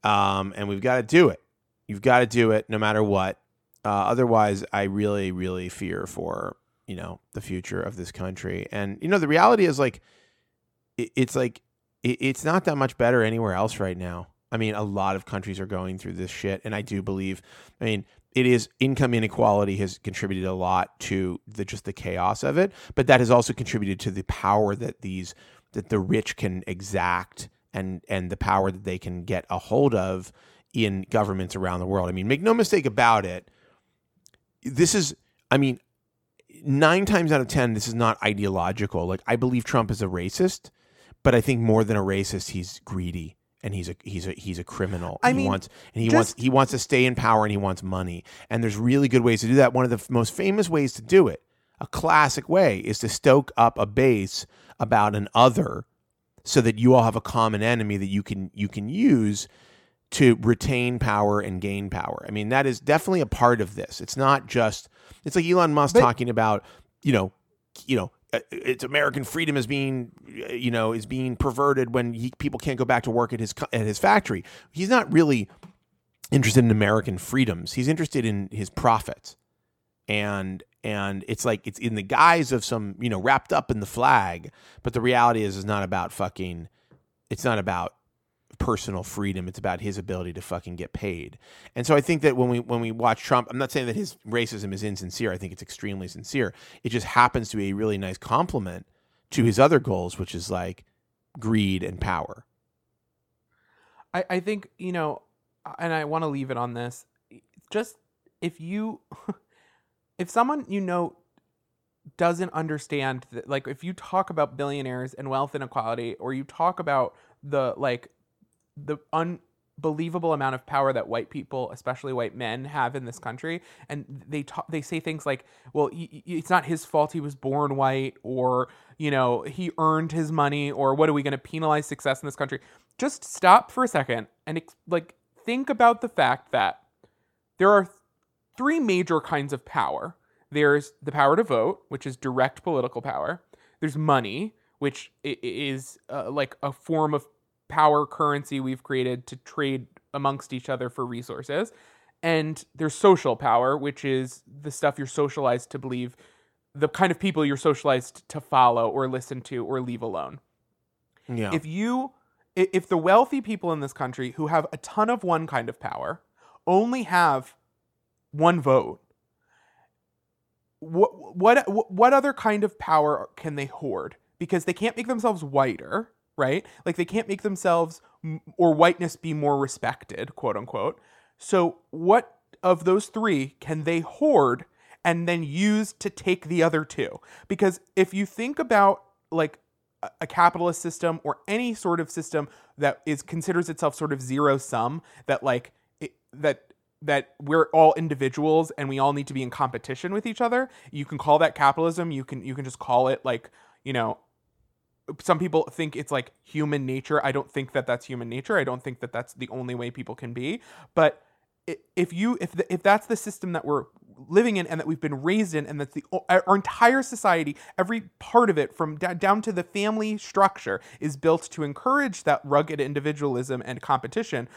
Um, and we've got to do it. You've got to do it no matter what. Uh, otherwise, I really, really fear for, you know, the future of this country. And, you know, the reality is like, it, it's like, it, it's not that much better anywhere else right now. I mean, a lot of countries are going through this shit, and I do believe. I mean, it is income inequality has contributed a lot to the just the chaos of it, but that has also contributed to the power that these that the rich can exact and and the power that they can get a hold of in governments around the world. I mean, make no mistake about it. This is, I mean, nine times out of ten, this is not ideological. Like I believe Trump is a racist, but I think more than a racist, he's greedy and he's a he's a he's a criminal. I he mean, wants and he just- wants he wants to stay in power and he wants money. And there's really good ways to do that. One of the f- most famous ways to do it, a classic way, is to stoke up a base about an other, so that you all have a common enemy that you can you can use to retain power and gain power. I mean, that is definitely a part of this. It's not just it's like Elon Musk But- talking about, you know, you know, uh, it's American freedom is being, uh, you know, is being perverted when he, people can't go back to work at his at his factory. He's not really interested in American freedoms. He's interested in his profits, and and it's like it's in the guise of some, you know, wrapped up in the flag. But the reality is, it's not about fucking. It's not about personal freedom. It's about his ability to fucking get paid. And so I think that when we when we watch Trump, I'm not saying that his racism is insincere. I think it's extremely sincere. It just happens to be a really nice complement to his other goals, which is like greed and power. I, I think you know, and I want to leave it on this. Just if you, if someone you know doesn't understand that, like if you talk about billionaires and wealth inequality, or you talk about the like the unbelievable amount of power that white people, especially white men, have in this country, and they talk, they say things like, "Well, it's not his fault he was born white," or you know, he earned his money, or what are we going to penalize success in this country? Just stop for a second and like think about the fact that there are three major kinds of power. There's the power to vote, which is direct political power. There's money, which is uh, like a form of power currency we've created to trade amongst each other for resources. And there's social power, which is the stuff you're socialized to believe, the kind of people you're socialized to follow or listen to or leave alone Yeah. if you if the wealthy people in this country who have a ton of one kind of power only have one vote what what what other kind of power can they hoard because they can't make themselves whiter right? Like they can't make themselves or whiteness be more respected quote unquote. So what of those three can they hoard and then use to take the other two? Because if you think about like a- capitalist system or any sort of system that is considers itself sort of zero sum that like it, that that we're all individuals and we all need to be in competition with each other you can call that capitalism. You can you can just call it like you know some people think it's like human nature. I don't think that that's human nature. I don't think that that's the only way people can be. But if you if the, if that's the system that we're living in and that we've been raised in and that's the our entire society every part of it from da- down to the family structure is built to encourage that rugged individualism and competition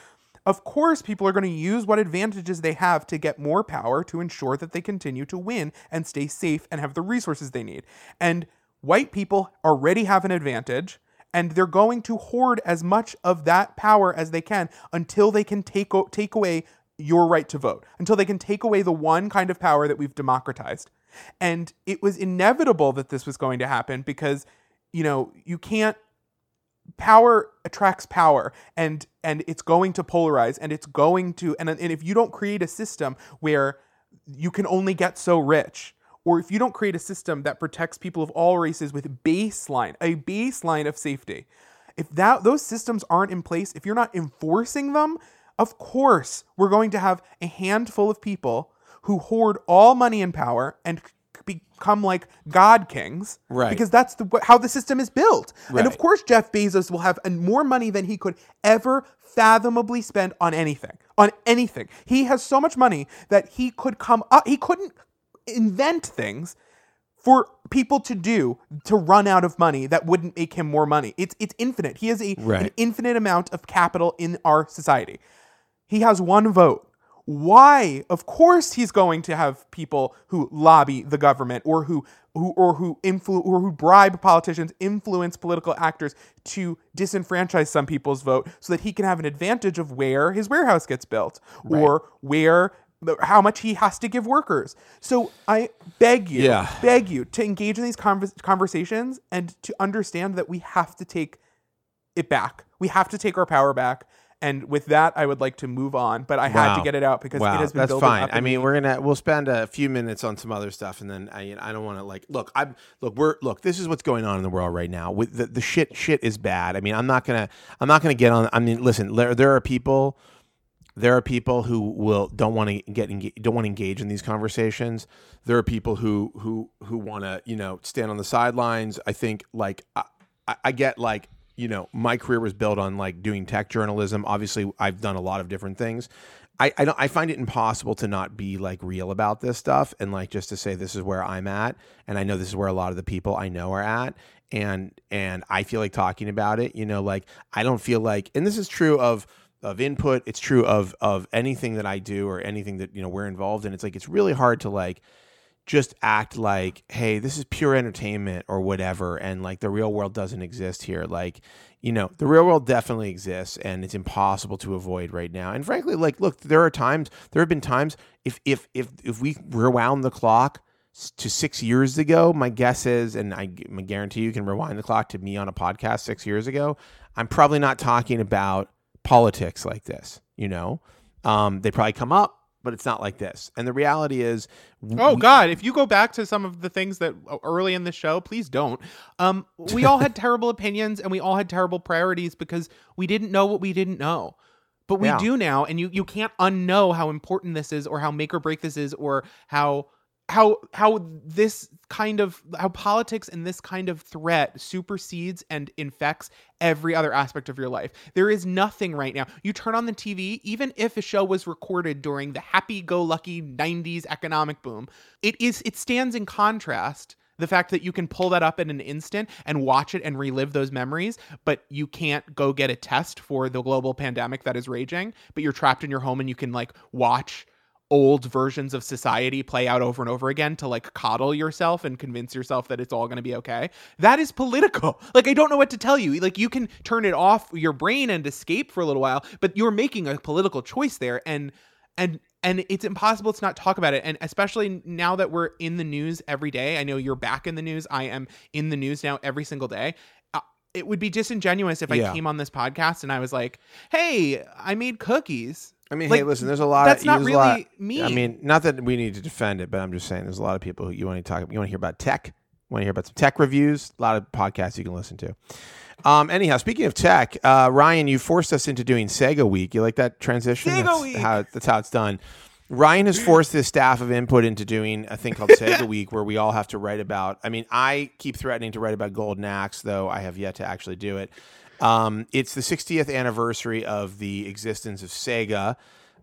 of course people are going to use what advantages they have to get more power to ensure that they continue to win and stay safe and have the resources they need. And white people already have an advantage and they're going to hoard as much of that power as they can until they can take o- take away your right to vote until they can take away the one kind of power that we've democratized. And it was inevitable that this was going to happen because you know you can't power attracts power and and it's going to polarize and it's going to and, and if you don't create a system where you can only get so rich or if you don't create a system that protects people of all races with baseline a baseline of safety. If that those systems aren't in place if you're not enforcing them of course we're going to have a handful of people who hoard all money and power and become like god kings Right. because that's the how the system is built. And of course jeff bezos will have more money than he could ever fathomably spend on anything on anything. He has so much money that he could come up he couldn't invent things for people to do to run out of money that wouldn't make him more money. It's it's infinite. He has a, an infinite amount of capital in our society. He has one vote. Why? Of course he's going to have people who lobby the government or who who or who influ- or who bribe politicians, influence political actors to disenfranchise some people's vote so that he can have an advantage of where his warehouse gets built or where how much he has to give workers. So I beg you, Yeah. beg you to engage in these convers- conversations and to understand that we have to take it back. We have to take our power back. And with that, I would like to move on, but I had to get it out because wow, it has been that's building fine. up. I mean, me. we're gonna we'll spend a few minutes on some other stuff, and then I I don't want to like look. I'm look. We're look. This is what's going on in the world right now. With the, the shit shit is bad. I mean, I'm not gonna I'm not gonna get on. I mean, listen. There there are people. There are people who will don't want to get don't want to engage in these conversations. There are people who who who want to you know stand on the sidelines. I think like I, I- get like you know, my career was built on like doing tech journalism. Obviously, I've done a lot of different things. I I, I find it impossible to not be like real about this stuff and like just to say this is where I'm at, and I know this is where a lot of the people I know are at, and and I feel like talking about it. You know, like I don't feel like, and this is true of of input. It's true of of anything that I do or anything that you know we're involved in. It's like it's really hard to like just act like, hey, this is pure entertainment or whatever, and like the real world doesn't exist here. Like, you know, the real world definitely exists, and it's impossible to avoid right now. And frankly, like, look, there are times, there have been times, if if if if we rewound the clock to six years ago, my guess is, and I, I guarantee you can rewind the clock to me on a podcast six years ago, I'm probably not talking about politics like this. You know, um, they probably come up but it's not like this. And the reality is, oh God, if you go back to some of the things that uh, early in the show, please don't. Um, we all had terrible opinions and we all had terrible priorities because we didn't know what we didn't know. But we yeah. do now, and you you can't unknow how important this is, or how make or break this is, or how how how this kind of how politics and this kind of threat supersedes and infects every other aspect of your life. There is nothing right now. You turn on the TV, even if a show was recorded during the happy-go-lucky 90s economic boom, it is it stands in contrast the fact that you can pull that up in an instant and watch it and relive those memories, but you can't go get a test for the global pandemic that is raging, but you're trapped in your home and you can like watch old versions of society play out over and over again to like coddle yourself and convince yourself that it's all going to be okay. That is political. Like I don't know what to tell you. Like you can turn it off your brain and escape for a little while, but you're making a political choice there and and and it's impossible to not talk about it and especially now that we're in the news every day. I know you're back in the news. I am in the news now every single day uh, it would be disingenuous if I yeah. came on this podcast and I was like, "Hey, I made cookies." I mean, like, hey, listen. There's a lot. That's of, not really lot, me. I mean, not that we need to defend it, but I'm just saying there's a lot of people who you want to talk. You want to hear about tech. Want to hear about some tech reviews. A lot of podcasts you can listen to. Um, anyhow, speaking of tech, uh, Ryan, you forced us into doing Sega Week. You like that transition? Sega that's Week. How, that's how it's done. Ryan has forced his staff of input into doing a thing called Sega Week, where we all have to write about. I mean, I keep threatening to write about Golden Axe, though I have yet to actually do it. Um, it's the 60th anniversary of the existence of Sega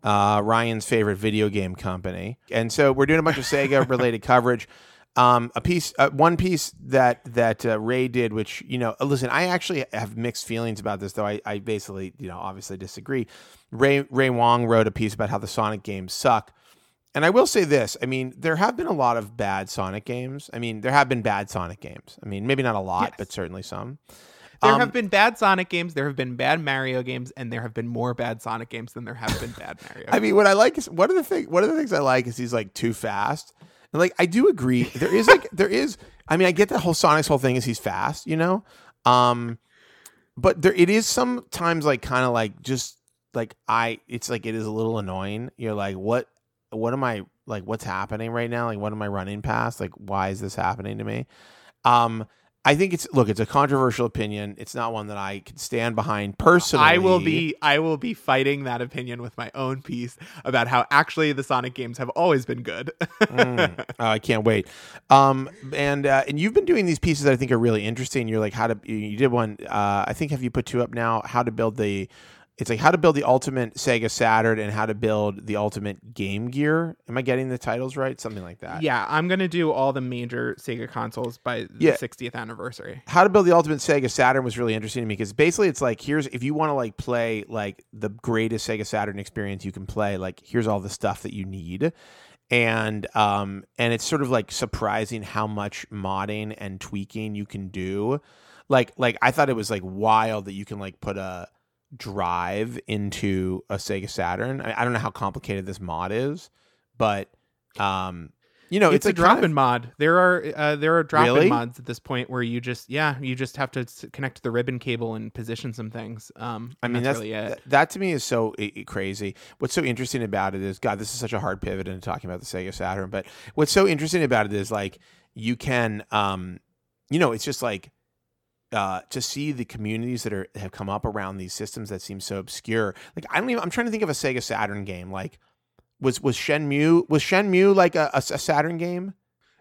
uh, Ryan's favorite video game company. And so we're doing a bunch of Sega related coverage. Um, a piece, uh, one piece that that uh, Ray did, which you know, listen, I actually have mixed feelings about this, though. I, I basically, you know, obviously disagree. Ray Ray Wong wrote a piece about how the Sonic games suck, and I will say this: I mean, there have been a lot of bad Sonic games. I mean, there have been bad Sonic games. I mean, maybe not a lot, yes. but certainly some. There um, have been bad Sonic games, there have been bad Mario games, and there have been more bad Sonic games than there have been bad Mario. I mean, what I like is one of the thing. One of the things I like is he's like too fast. And like I do agree, there is like there is. I mean, I get the whole Sonic's whole thing is he's fast, you know. Um, but there it is sometimes like kind of like just like I. It's like it is a little annoying. You're like, what? What am I like? What's happening right now? Like, what am I running past? Like, why is this happening to me? Um I think it's look, it's a controversial opinion. It's not one that I can stand behind personally. I will be I will be fighting that opinion with my own piece about how actually the Sonic games have always been good. mm, oh, I can't wait. Um, and uh, and you've been doing these pieces that I think are really interesting. You're like how to you did one. Uh, I think have you put two up now? How to build the it's like how to build the ultimate Sega Saturn and how to build the ultimate Game Gear. Am I getting the titles right? Something like that. Yeah, I'm gonna do all the major Sega consoles by the yeah. 60th anniversary. How to build the ultimate Sega Saturn was really interesting to me because basically it's like here's if you want to like play like the greatest Sega Saturn experience you can play, like here's all the stuff that you need. And um and it's sort of like surprising how much modding and tweaking you can do. Like like I thought it was like wild that you can like put a drive into a Sega Saturn. I, I, don't know how complicated this mod is, but um, you know, it's, it's a drop-in of... mod. There are uh, there are drop-in really? mods at this point where you just yeah you just have to connect the ribbon cable and position some things. Um, I mean that's, that's really that, that, to me is so crazy. What's so interesting about it is God, this is such a hard pivot into talking about the Sega Saturn. But what's so interesting about it is like you can um, you know, it's just like uh, to see the communities that are have come up around these systems that seem so obscure. Like I don't even. I'm trying to think of a Sega Saturn game. Like was was Shenmue was Shenmue like a, a, a Saturn game?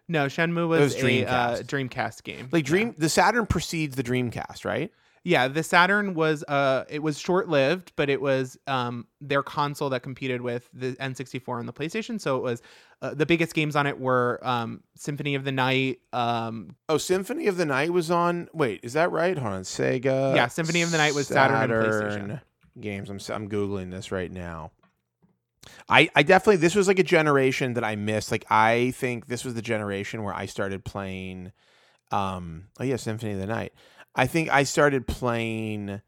No, Shenmue was, was a Dreamcast. Uh, Dreamcast game. Like Dream, yeah. the Saturn precedes the Dreamcast, right? Yeah, the Saturn was uh it was short-lived, but it was um their console that competed with the N64 and the PlayStation, so it was uh, the biggest games on it were um Symphony of the Night, um Oh, Symphony of the Night was on. Wait, is that right? Hold on, Sega. Yeah, Symphony of the Night was Saturn and PlayStation. games. I'm I'm googling this right now. I I definitely this was like a generation that I missed. Like I think this was the generation where I started playing. Um. Oh yeah, Symphony of the Night. I think I started playing.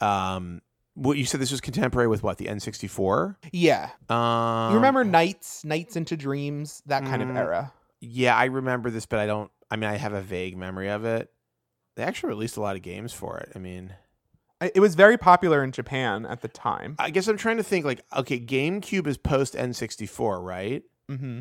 Um. What you said this was contemporary with what the N64. yeah. Um. You remember Nights, Nights into Dreams, that kind Mm. of era. Yeah, I remember this, but I don't. I mean, I have a vague memory of it. They actually released a lot of games for it. I mean, It was very popular in Japan at the time. I guess I'm trying to think. Like, okay, GameCube is post N64, right? Mm-hmm.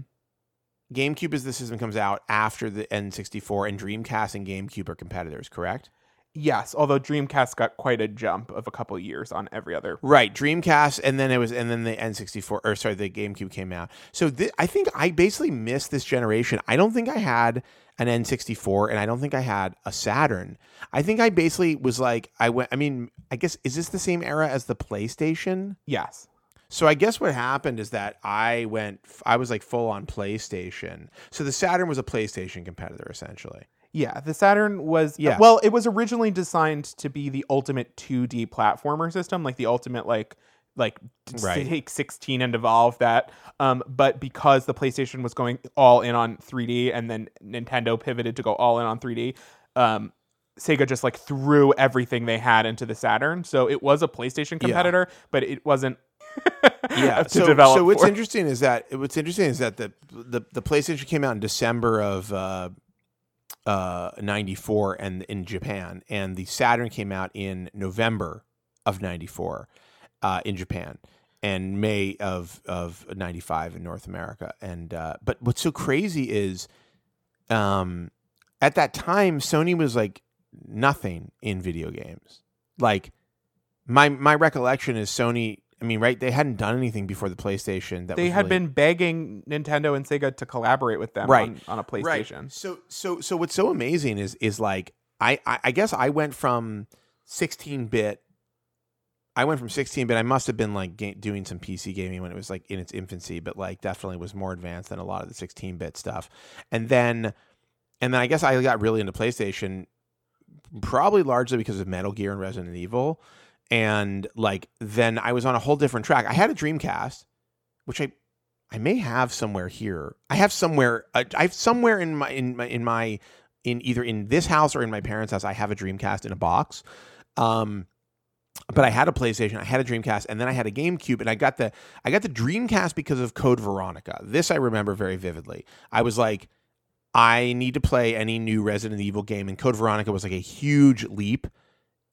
GameCube is the system comes out after the N64, and Dreamcast and GameCube are competitors, correct? Yes, although Dreamcast got quite a jump of a couple years on every other. Right, Dreamcast, and then it was, and then the N64, or sorry, the GameCube came out. So thi- I think I basically missed this generation. I don't think I had an N64, and I don't think I had a Saturn. I think I basically was like, I went. I mean, I guess is this the same era as the PlayStation? Yes. So I guess what happened is that I went, I was like full on PlayStation. So the Saturn was a PlayStation competitor essentially. Yeah, the Saturn was Yeah. well, it was originally designed to be the ultimate 2D platformer system, like the ultimate like like Right. take 16 and evolve that. Um, but because the PlayStation was going all in on 3D and then Nintendo pivoted to go all in on 3D, um, Sega just like threw everything they had into the Saturn. So it was a PlayStation Yeah. competitor, but it wasn't Yeah. to so, develop. so what's for. interesting is that what's interesting is that the the, the PlayStation came out in December of uh, uh, 94 and in Japan and the Saturn came out in November of 94 uh, in Japan and May of of 95 in North America and uh, but what's so crazy is um at that time Sony was like nothing in video games like my my recollection is Sony I mean right they hadn't done anything before the PlayStation that they had really- been begging Nintendo and Sega to collaborate with them Right. on, on a PlayStation. Right. So so so what's so amazing is is like I I, I guess I went from 16 bit. I went from 16 bit. I must have been like ga- doing some PC gaming when it was like in its infancy, but like definitely was more advanced than a lot of the 16 bit stuff. And then and then I guess I got really into PlayStation probably largely because of Metal Gear and Resident Evil. And like then I was on a whole different track. I had a Dreamcast, which I I may have somewhere here. I have somewhere. Uh, I have somewhere in my in my in my in either in this house or in my parents' house. I have a Dreamcast in a box. Um, but I had a PlayStation, I had a Dreamcast, and then I had a GameCube, and I got the I got the Dreamcast because of Code Veronica. This I remember very vividly. I was like, I need to play any new Resident Evil game, and Code Veronica was like a huge leap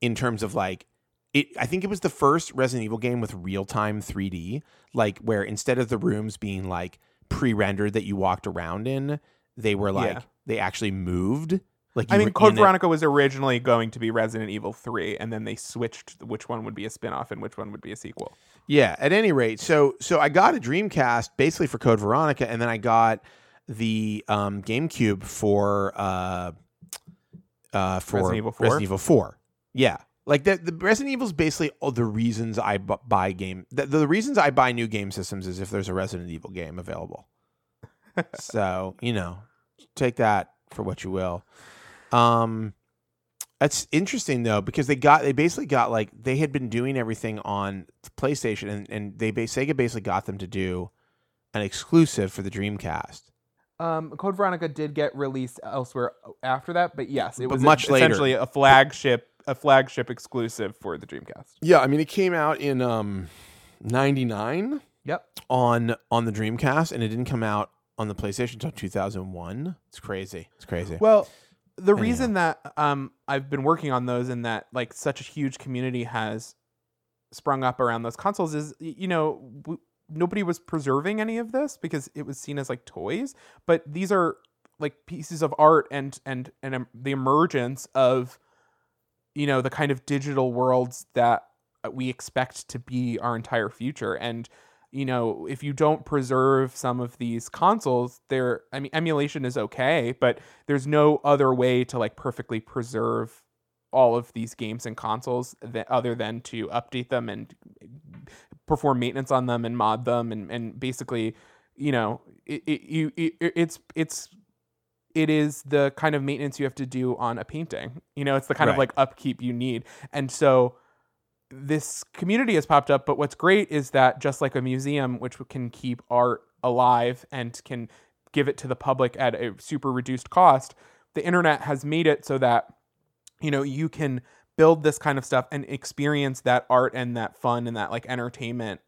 in terms of like it. I think it was the first Resident Evil game with real time 3D, like where instead of the rooms being like pre rendered that you walked around in, they were like Yeah. they actually moved. Like I mean, Code in it. Veronica was originally going to be Resident Evil 3, and then they switched which one would be a spin off and which one would be a sequel. Yeah. At any rate, so so I got a Dreamcast basically for Code Veronica, and then I got the um, GameCube for uh, uh, for Resident Evil 4? Resident Evil Four. Yeah. Like the, the Resident Evil is basically all the reasons I bu- buy game. The, the reasons I buy new game systems is if there's a Resident Evil game available. so you know, take that for what you will. Um, that's interesting though because they got they basically got like they had been doing everything on PlayStation and and they Sega basically got them to do an exclusive for the Dreamcast. Um, Code Veronica did get released elsewhere after that, but yes, it But was much later. essentially a flagship a flagship exclusive for the Dreamcast. Yeah, I mean it came out in um 99 Yep. on on the Dreamcast and it didn't come out on the PlayStation until 2001. It's crazy. It's crazy. Well, the Anyhow. reason that um I've been working on those and that like such a huge community has sprung up around those consoles is you know w- nobody was preserving any of this because it was seen as like toys, but these are like pieces of art and and and um, the emergence of you know the kind of digital worlds that uh, we expect to be our entire future. And you know if you don't preserve some of these consoles there i mean emulation is okay but there's no other way to like perfectly preserve all of these games and consoles that, other than to update them and perform maintenance on them and mod them and, and basically you know it, it, you it, it's it's it is the kind of maintenance you have to do on a painting. You know it's the kind of like upkeep you need. And so this community has popped up but what's great is that just like a museum which can keep art alive and can give it to the public at a super reduced cost the internet has made it so that you know you can build this kind of stuff and experience that art and that fun and that like entertainment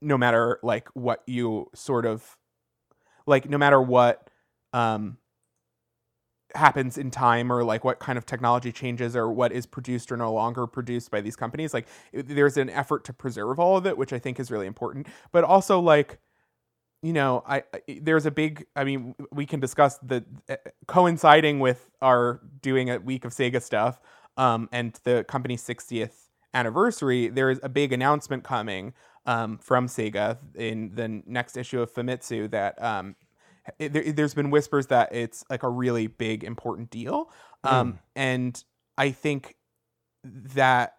no matter like what you sort of like no matter what um happens in time or like what kind of technology changes or what is produced or no longer produced by these companies like there's an effort to preserve all of it which i think is really important. But also like you know i I- there's a big i mean we can discuss the uh, coinciding with our doing a week of sega stuff um and the company's 60th anniversary there is a big announcement coming um from sega in the next issue of famitsu that um it, there, there's been whispers that it's like a really big important deal um and i think that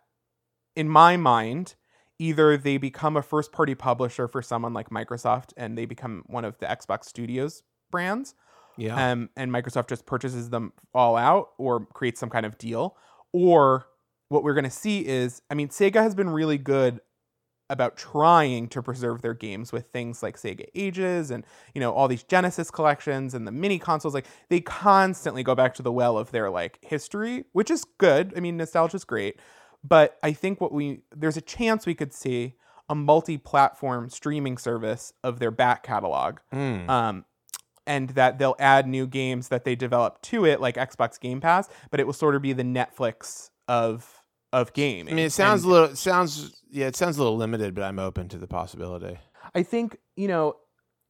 in my mind either they become a first party publisher for someone like microsoft and they become one of the xbox studios brands Yeah. um, and Microsoft just purchases them all out or creates some kind of deal. Or what we're going to see is, I mean, Sega has been really good about trying to preserve their games with things like Sega Ages and you know all these Genesis collections and the mini consoles. Like they constantly go back to the well of their like history, which is good. I mean, nostalgia is great, but I think what we there's a chance we could see a multi-platform streaming service of their back catalog Mm. um, and that they'll add new games that they develop to it, like Xbox Game Pass, but it will sort of be the Netflix of of gaming. I mean, it sounds And a little. It sounds yeah, it sounds a little limited, but I'm open to the possibility. I think you know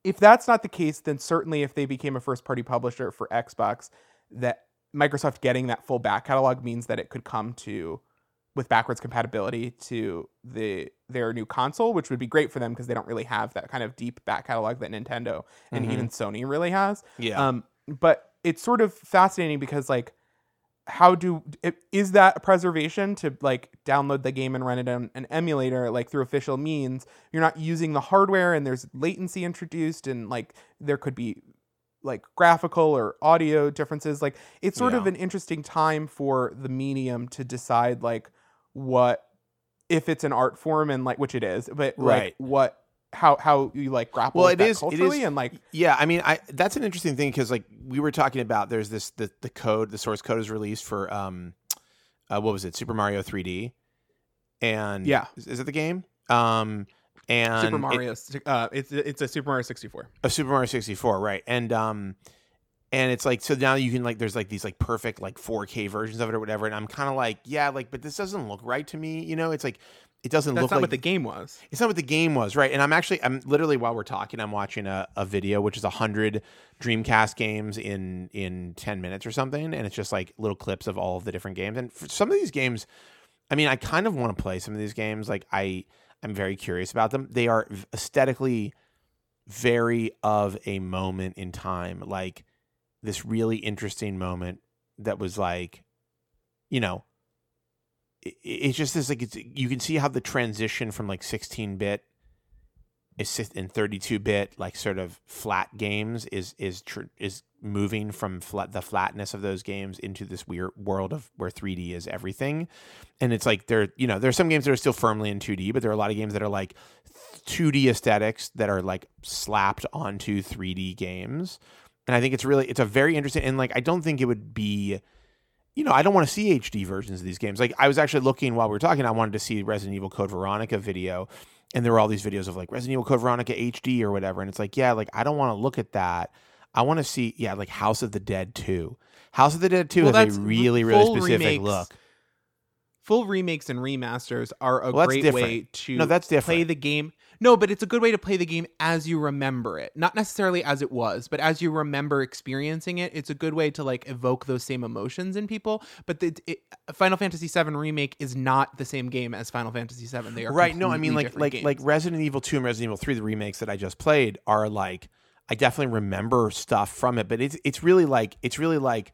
if that's not the case, then certainly if they became a first party publisher for Xbox, that Microsoft getting that full back catalog means that it could come to with backwards compatibility to the their new console, which would be great for them because they don't really have that kind of deep back catalog that Nintendo and Mhm. even Sony really has. Yeah. Um, but it's sort of fascinating because like, how do is that preservation to like download the game and run it on an emulator like through official means? You're not using the hardware and there's latency introduced and like there could be like graphical or audio differences. Like it's sort of an interesting time for the medium to decide like what if it's an art form and like which it is, but like Right. what how how you like grapple Well, with it that is- it is- culturally and like Yeah, I mean, I that's an interesting thing because like we were talking about, there's this the the code, the source code is released for um, uh, what was it, Super Mario 3D, and Yeah. is, is it the game? Um, and Super it- Mario. uh, it's it's a Super Mario 64. a Super Mario 64, right? And um, and it's like so now you can like there's like these like perfect like 4K versions of it or whatever, and I'm kind of like, yeah, like, but this doesn't look right to me, you know? It's like it doesn't That's look not like what the game was. It's not what the game was, right? And I'm actually, I'm literally while we're talking, I'm watching a, a video which is a hundred Dreamcast games in in ten minutes or something, and it's just like little clips of all of the different games. And for some of these games, I mean, I kind of want to play some of these games. Like I, I'm very curious about them. They are aesthetically very of a moment in time, like this really interesting moment that was like, you know, it, it's just this like it's you can see how the transition from like 16 bit is and 32 bit like sort of flat games is is tr- is moving from flat the flatness of those games into this weird world of where 3D is everything. And it's like there you know there's some games that are still firmly in 2D but there are a lot of games that are like 2D aesthetics that are like slapped onto 3D games. And I think it's really it's a very interesting and like I don't think it would be you know, I don't want to see HD versions of these games. Like I was actually looking while we were talking, I wanted to see Resident Evil Code Veronica video, and there were all these videos of like Resident Evil Code Veronica HD or whatever, and it's like, yeah, like I don't want to look at that. I want to see, yeah, like House of the Dead 2. House of the Dead 2 Well, has a really, really specific remakes. look. Full remakes and remasters are a Well, great different. way to No, that's different. play the game. No, but it's a good way to play the game as you remember it. Not necessarily as it was, but as you remember experiencing it. It's a good way to like evoke those same emotions in people. But the, it, Final Fantasy VII remake is not the same game as Final Fantasy VII. They are right no i mean like like games. like resident evil 2 and resident evil 3 the remakes that i just played are like i definitely remember stuff from it but it's it's really like it's really like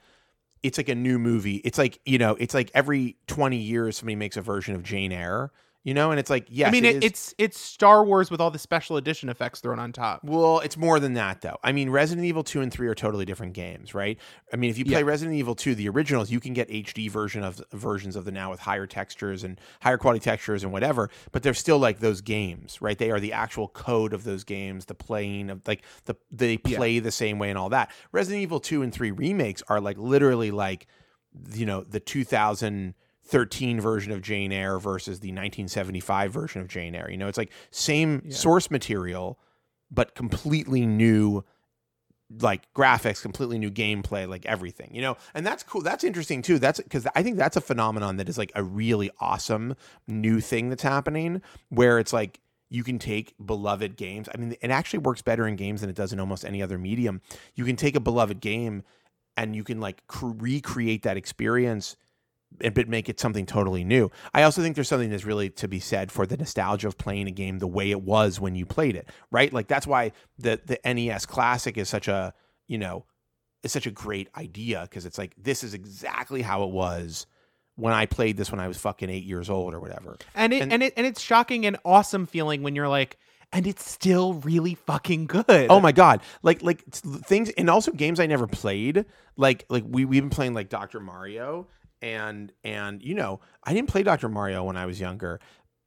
it's like a new movie. It's like you know, it's like every twenty years somebody makes a version of Jane Eyre. You know, and it's like yes, I mean, it it's it's Star Wars with all the special edition effects thrown on top. Well, it's more than that, though. I mean, Resident Evil 2 and 3 are totally different games, right? I mean, if you play Yeah. Resident Evil 2, the originals, you can get HD version of versions of the now with higher textures and higher quality textures and whatever, but they're still like those games, right? They are the actual code of those games, the playing of like the they Yeah. play the same way and all that. Resident Evil 2 and 3 remakes are like literally like you know, the 2013 version of Jane Eyre versus the 1975 version of Jane Eyre. You know, it's like same Yeah. source material but completely new like graphics completely new gameplay like everything you know and that's cool that's interesting too that's because i think that's a phenomenon that is like a really awesome new thing that's happening where it's like you can take beloved games i mean it actually works better in games than it does in almost any other medium you can take a beloved game and you can like cr- recreate that experience but make it something totally new. I also think there's something that's really to be said for the nostalgia of playing a game the way it was when you played it, right? Like that's why the the NES Classic is such a you know is such a great idea because it's like this is exactly how it was when I played this when I was fucking eight years old or whatever. And it And- and, it and it's shocking and awesome feeling when you're like, and it's still really fucking good. Oh my god! Like like things and also games I never played. Like like we we've been playing like Doctor Mario and and you know I didn't play Doctor Mario when I was younger,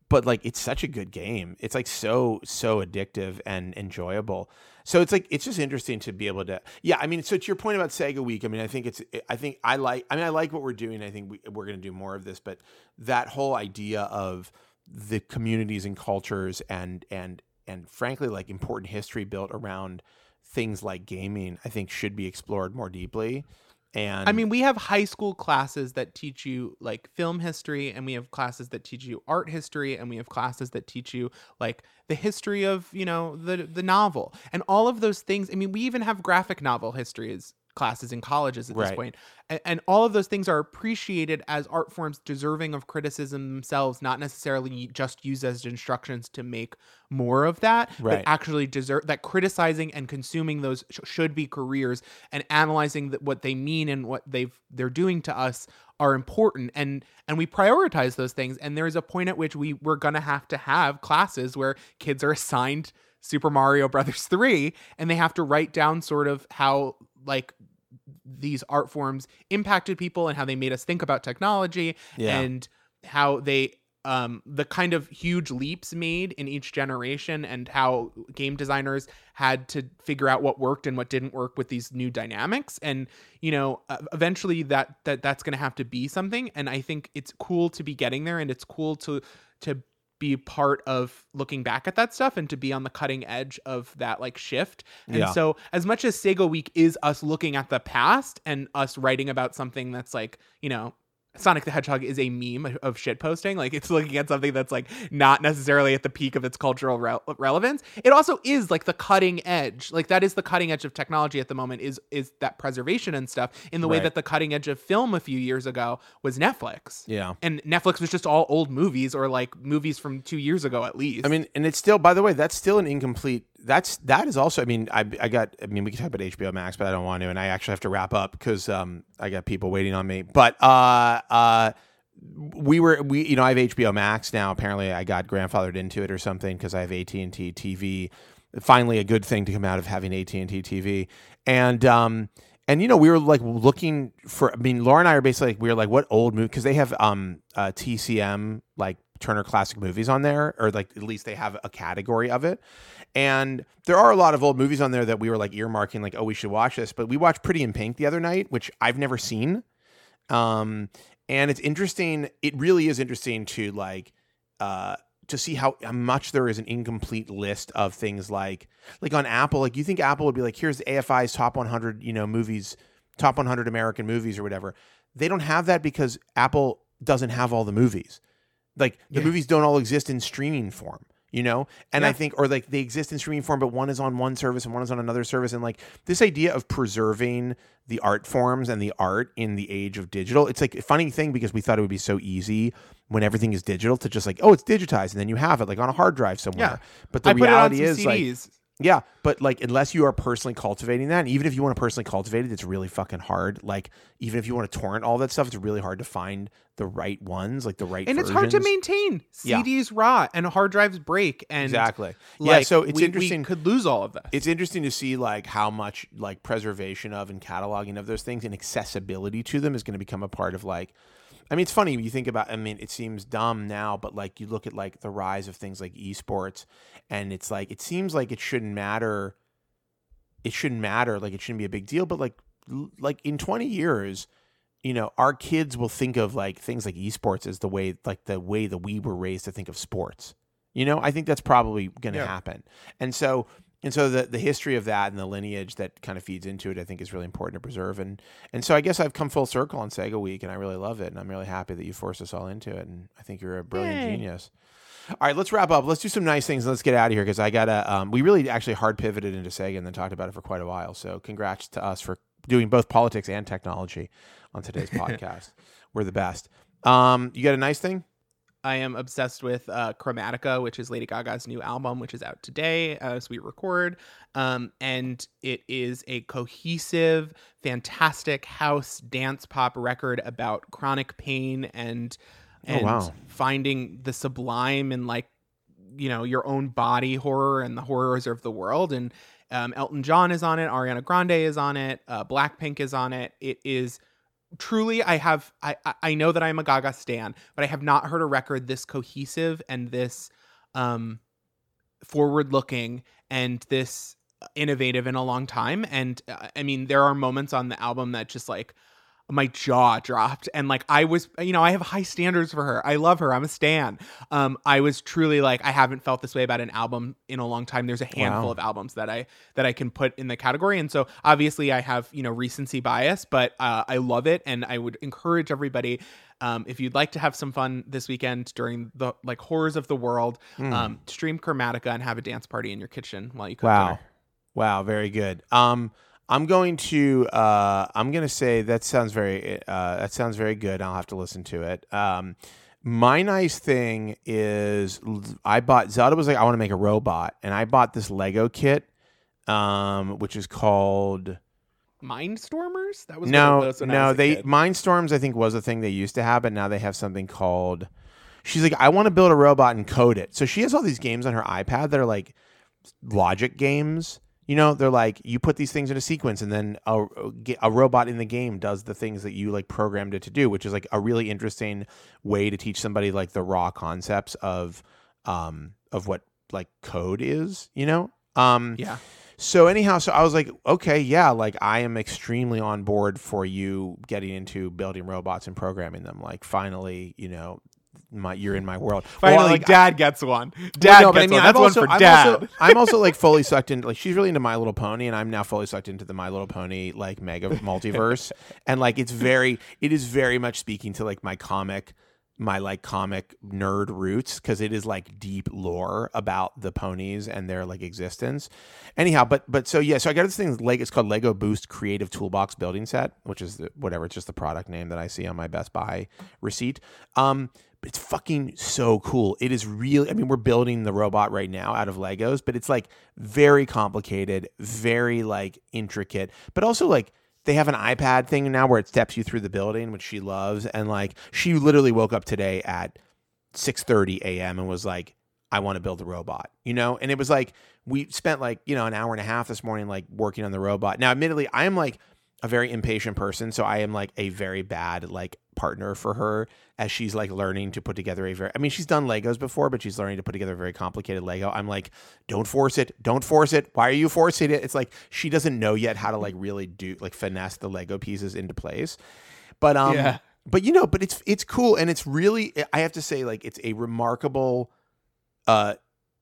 but like it's such a good game. It's like so so addictive and enjoyable. So it's like it's just interesting to be able to yeah. I mean, so to your point about Sega Week, I mean, I think it's I think I like I mean I like what we're doing. I think we, we're going to do more of this, but that whole idea of the communities and cultures and and and frankly like important history built around things like gaming i think should be explored more deeply and I mean, we have high school classes that teach you like film history, and we have classes that teach you art history, and we have classes that teach you like the history of you know the the novel and all of those things. I mean, we even have graphic novel histories classes in colleges at this Right. point, and, and all of those things are appreciated as art forms deserving of criticism themselves, not necessarily just used as instructions to make more of that, Right. but actually deserve that criticizing and consuming those sh- should be careers and analyzing that what they mean and what they've they're doing to us are important and and we prioritize those things and there is a point at which we we're going to have to have classes where kids are assigned Super Mario Brothers 3 and they have to write down sort of how like these art forms impacted people and how they made us think about technology Yeah. and how they um the kind of huge leaps made in each generation and how game designers had to figure out what worked and what didn't work with these new dynamics and you know uh, eventually that that that's going to have to be something and i think it's cool to be getting there and it's cool to to be part of looking back at that stuff and to be on the cutting edge of that like shift. And Yeah. so as much as Sega Week is us looking at the past and us writing about something that's like, you know, Sonic the Hedgehog is a meme of shit posting. Like it's looking at something that's like not necessarily at the peak of its cultural rel- relevance. It also is like the cutting edge. Like that is the cutting edge of technology at the moment is is that preservation and stuff in the way Right. that the cutting edge of film a few years ago was Netflix. yeah And Netflix was just all old movies or like movies from 2 years ago at least. I mean, and it's still. By the way, that's still an incomplete. That's that is also. I mean, I I got. I mean, we can talk about HBO Max, but I don't want to, and I actually have to wrap up because um I got people waiting on me. But uh uh. We were we you know I have HBO Max now. Apparently, I got grandfathered into it or something because I have AT and T TV. Finally, a good thing to come out of having AT and T TV, and um and you know we were like looking for. I mean, Laura and I are basically like we were like what old movie because they have um uh, TCM like Turner Classic Movies on there, or like at least they have a category of it. And there are a lot of old movies on there that we were like earmarking, like, oh, we should watch this. But we watched Pretty in Pink the other night, which I've never seen. Um, and it's interesting. It really is interesting to like uh to see how, how much there is an incomplete list of things like like on Apple. Like you think Apple would be like, here's the AFI's top 100, you know, movies, top 100 American movies or whatever. They don't have that because Apple doesn't have all the movies. Like the Yeah. movies don't all exist in streaming form, you know? And I think, or like they exist in streaming form, but one is on one service and one is on another service. And like this idea of preserving the art forms and the art in the age of digital, it's like a funny thing because we thought it would be so easy when everything is digital to just like, oh, it's digitized and then you have it like on a hard drive somewhere. Yeah. But the I put it on reality is like, CDs. Yeah, but like unless you are personally cultivating that, and even if you want to personally cultivate it, it's really fucking hard. Like even if you want to torrent all that stuff, it's really hard to find the right ones, like the right. and it's hard to versions. maintain. Yeah. CDs rot and hard drives break, and Exactly. yeah, so it's we- we interesting. could lose all of that. it's interesting to see like how much like preservation of and cataloging of those things and accessibility to them is going to become a part of like I mean it's funny when you think about I mean it seems dumb now but like you look at like the rise of things like esports and it's like it seems like it shouldn't matter it shouldn't matter like it shouldn't be a big deal but like like in 20 years you know our kids will think of like things like esports as the way like the way that we were raised to think of sports you know i think that's probably going to Yeah. happen and so and so the the history of that and the lineage that kind of feeds into it i think is really important to preserve and and so i guess i've come full circle on sega week and i really love it and i'm really happy that you forced us all into it and i think you're a brilliant Yay. genius all right, let's wrap up. Let's do some nice things. Let's get out of here because I gotta. Um, we really actually hard pivoted into Sega and then talked about it for quite a while. So congrats to us for doing both politics and technology on today's podcast. We're the best. Um, you got a nice thing? I am obsessed with uh, Chromatica, which is Lady Gaga's new album, which is out today as we record. Um, and it is a cohesive, fantastic house dance pop record about chronic pain and Oh, and wow. finding the sublime in like you know your own body horror and the horrors of the world. And um, Elton John is on it, Ariana Grande is on it, uh, Blackpink is on it. It is truly i have I, I know that i'm a gaga stan but i have not heard a record this cohesive and this um forward looking and this innovative in a long time. And uh, i mean there are moments on the album that just like my jaw dropped and like i was you know i have high standards for her i love her i'm a stan um i was truly like i haven't felt this way about an album in a long time there's a handful Wow. of albums that i that i can put in the category and so obviously i have you know recency bias but uh, i love it and i would encourage everybody um, if you'd like to have some fun this weekend during the like horrors of the world Hmm. um, stream chromatica and have a dance party in your kitchen while you cook Wow. dinner. Wow, very good. Um, I'm going to uh, I'm going to say that sounds very uh, that sounds very good. I'll have to listen to it. Um, my nice thing is I bought Zelda was like I want to make a robot, and I bought this Lego kit, um, which is called Mindstormers? That was no what it was when I no they kid. Mindstorms I think was a thing they used to have, but now they have something called. She's like I want to build a robot and code it. So she has all these games on her iPad that are like logic games. You know, they're like you put these things in a sequence, and then a, a robot in the game does the things that you like programmed it to do, which is like a really interesting way to teach somebody like the raw concepts of um of what like code is. You know, um Yeah. so anyhow, so I was like, okay, yeah, like I am extremely on board for you getting into building robots and programming them. Like finally, you know, my you're in my world. Well, Finally, like, dad gets one. well, Dad no, gets I mean, one. That's I'm one for I'm dad. Also, I'm also like fully sucked into like she's really into My Little Pony, and I'm now fully sucked into the My Little Pony like mega multiverse, and like it's very, it is very much speaking to like my comic, my like comic nerd roots because it is like deep lore about the ponies and their like existence. Anyhow, but but so yeah, so I got this thing like it's called Lego Boost Creative Toolbox Building Set, which is the, whatever, it's just the product name that I see on my Best Buy receipt. Um, it's fucking so cool. It is really, I mean, we're building the robot right now out of Legos, but it's like very complicated, very like intricate, but also like they have an iPad thing now where it steps you through the building, which she loves. And like she literally woke up today at 6:30 a.m. and was like, I want to build a robot, you know? And it was like we spent like, you know, an hour and a half this morning like working on the robot. Now, admittedly, I am like a very impatient person, so I am like a very bad like partner for her as she's like learning to put together a very I mean, she's done Legos before, but she's learning to put together a very complicated Lego. I'm like, don't force it. Don't force it. Why are you forcing it? It's like she doesn't know yet how to like really do like finesse the Lego pieces into place. But um Yeah. but you know, but it's it's cool and it's really I have to say like it's a remarkable uh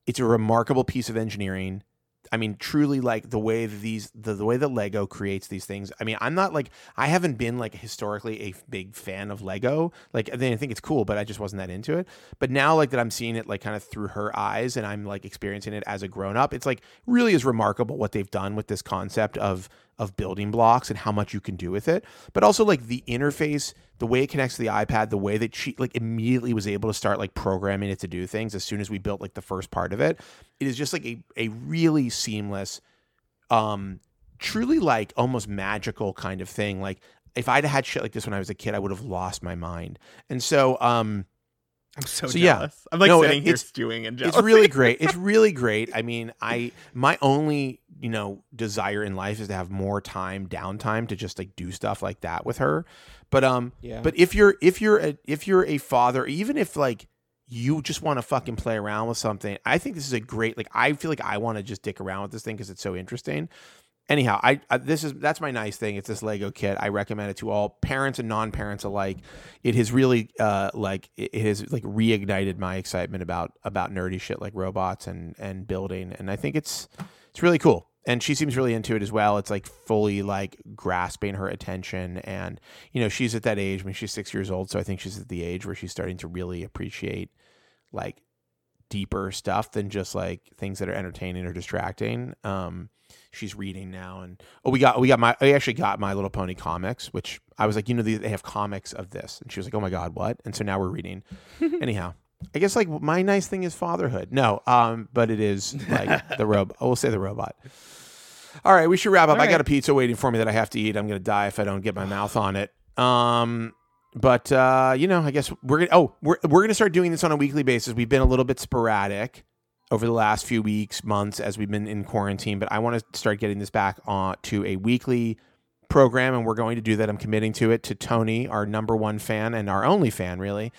it's a remarkable piece of engineering. I mean, truly like the way these the, the way that Lego creates these things. I mean, I'm not like I haven't been like historically a big fan of Lego. Like I think it's cool, but I just wasn't that into it. But now like that I'm seeing it like kind of through her eyes and I'm like experiencing it as a grown up. It's like really is remarkable what they've done with this concept of of building blocks and how much you can do with it, but also like the interface, the way it connects to the iPad, the way that she like immediately was able to start like programming it to do things as soon as we built like the first part of it. It is just like a a really seamless, um, truly like almost magical kind of thing. Like if I'd had shit like this when I was a kid, I would have lost my mind. And so, um, I'm so, So, yeah. I'm like No, sitting here stewing and jealous. it's really great. It's really great. I mean, I my only you know desire in life is to have more time, downtime to just like do stuff like that with her. But um, Yeah. but if you're if you're a, if you're a father, even if like you just want to fucking play around with something, I think this is a great like. I feel like I want to just dick around with this thing because it's so interesting. Anyhow, I, I this is that's my nice thing. It's this Lego kit. I recommend it to all parents and non-parents alike. It has really uh like it it has like reignited my excitement about about nerdy shit like robots and and building, and I think it's it's really cool. And she seems really into it as well. It's like fully like grasping her attention, and you know she's at that age. I mean, she's six years old, so I think she's at the age where she's starting to really appreciate like deeper stuff than just like things that are entertaining or distracting. Um, she's reading now, and oh, we got we got my I actually got My Little Pony comics, which I was like, you know, they they have comics of this, and she was like, oh my god, what? And so now we're reading. Anyhow, I guess like my nice thing is fatherhood. No, um, but it is like the robot. I will say the robot. All right, we should wrap up. All I got right. a pizza waiting for me that I have to eat. I'm gonna die if I don't get my mouth on it. Um, but uh, you know, I guess we're gonna. Oh, we're we're gonna start doing this on a weekly basis. We've been a little bit sporadic over the last few weeks, months as we've been in quarantine, but I want to start getting this back on to a weekly program, and we're going to do that. I'm committing to it to Tony, our number one fan and our only fan, really.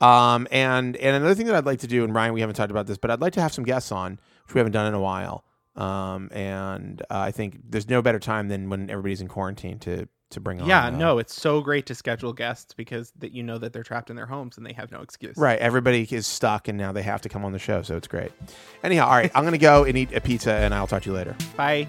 Um, and and another thing that I'd like to do, and Ryan, we haven't talked about this, but I'd like to have some guests on, which we haven't done in a while. Um, and uh, I think there's no better time than when everybody's in quarantine to to bring on. Yeah, uh, no, it's so great to schedule guests because that you know that they're trapped in their homes and they have no excuse. Right, everybody is stuck, and now they have to come on the show, so it's great. Anyhow, all right, I'm gonna go and eat a pizza, and I'll talk to you later. Bye.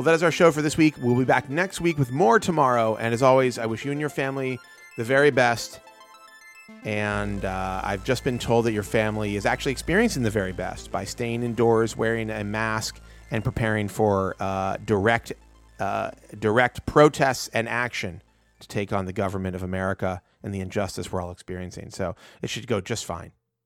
Well, that is our show for this week. We'll be back next week with more tomorrow. And as always, I wish you and your family the very best. And uh, I've just been told that your family is actually experiencing the very best by staying indoors, wearing a mask, and preparing for uh, direct, uh, direct protests and action to take on the government of America and the injustice we're all experiencing. So it should go just fine.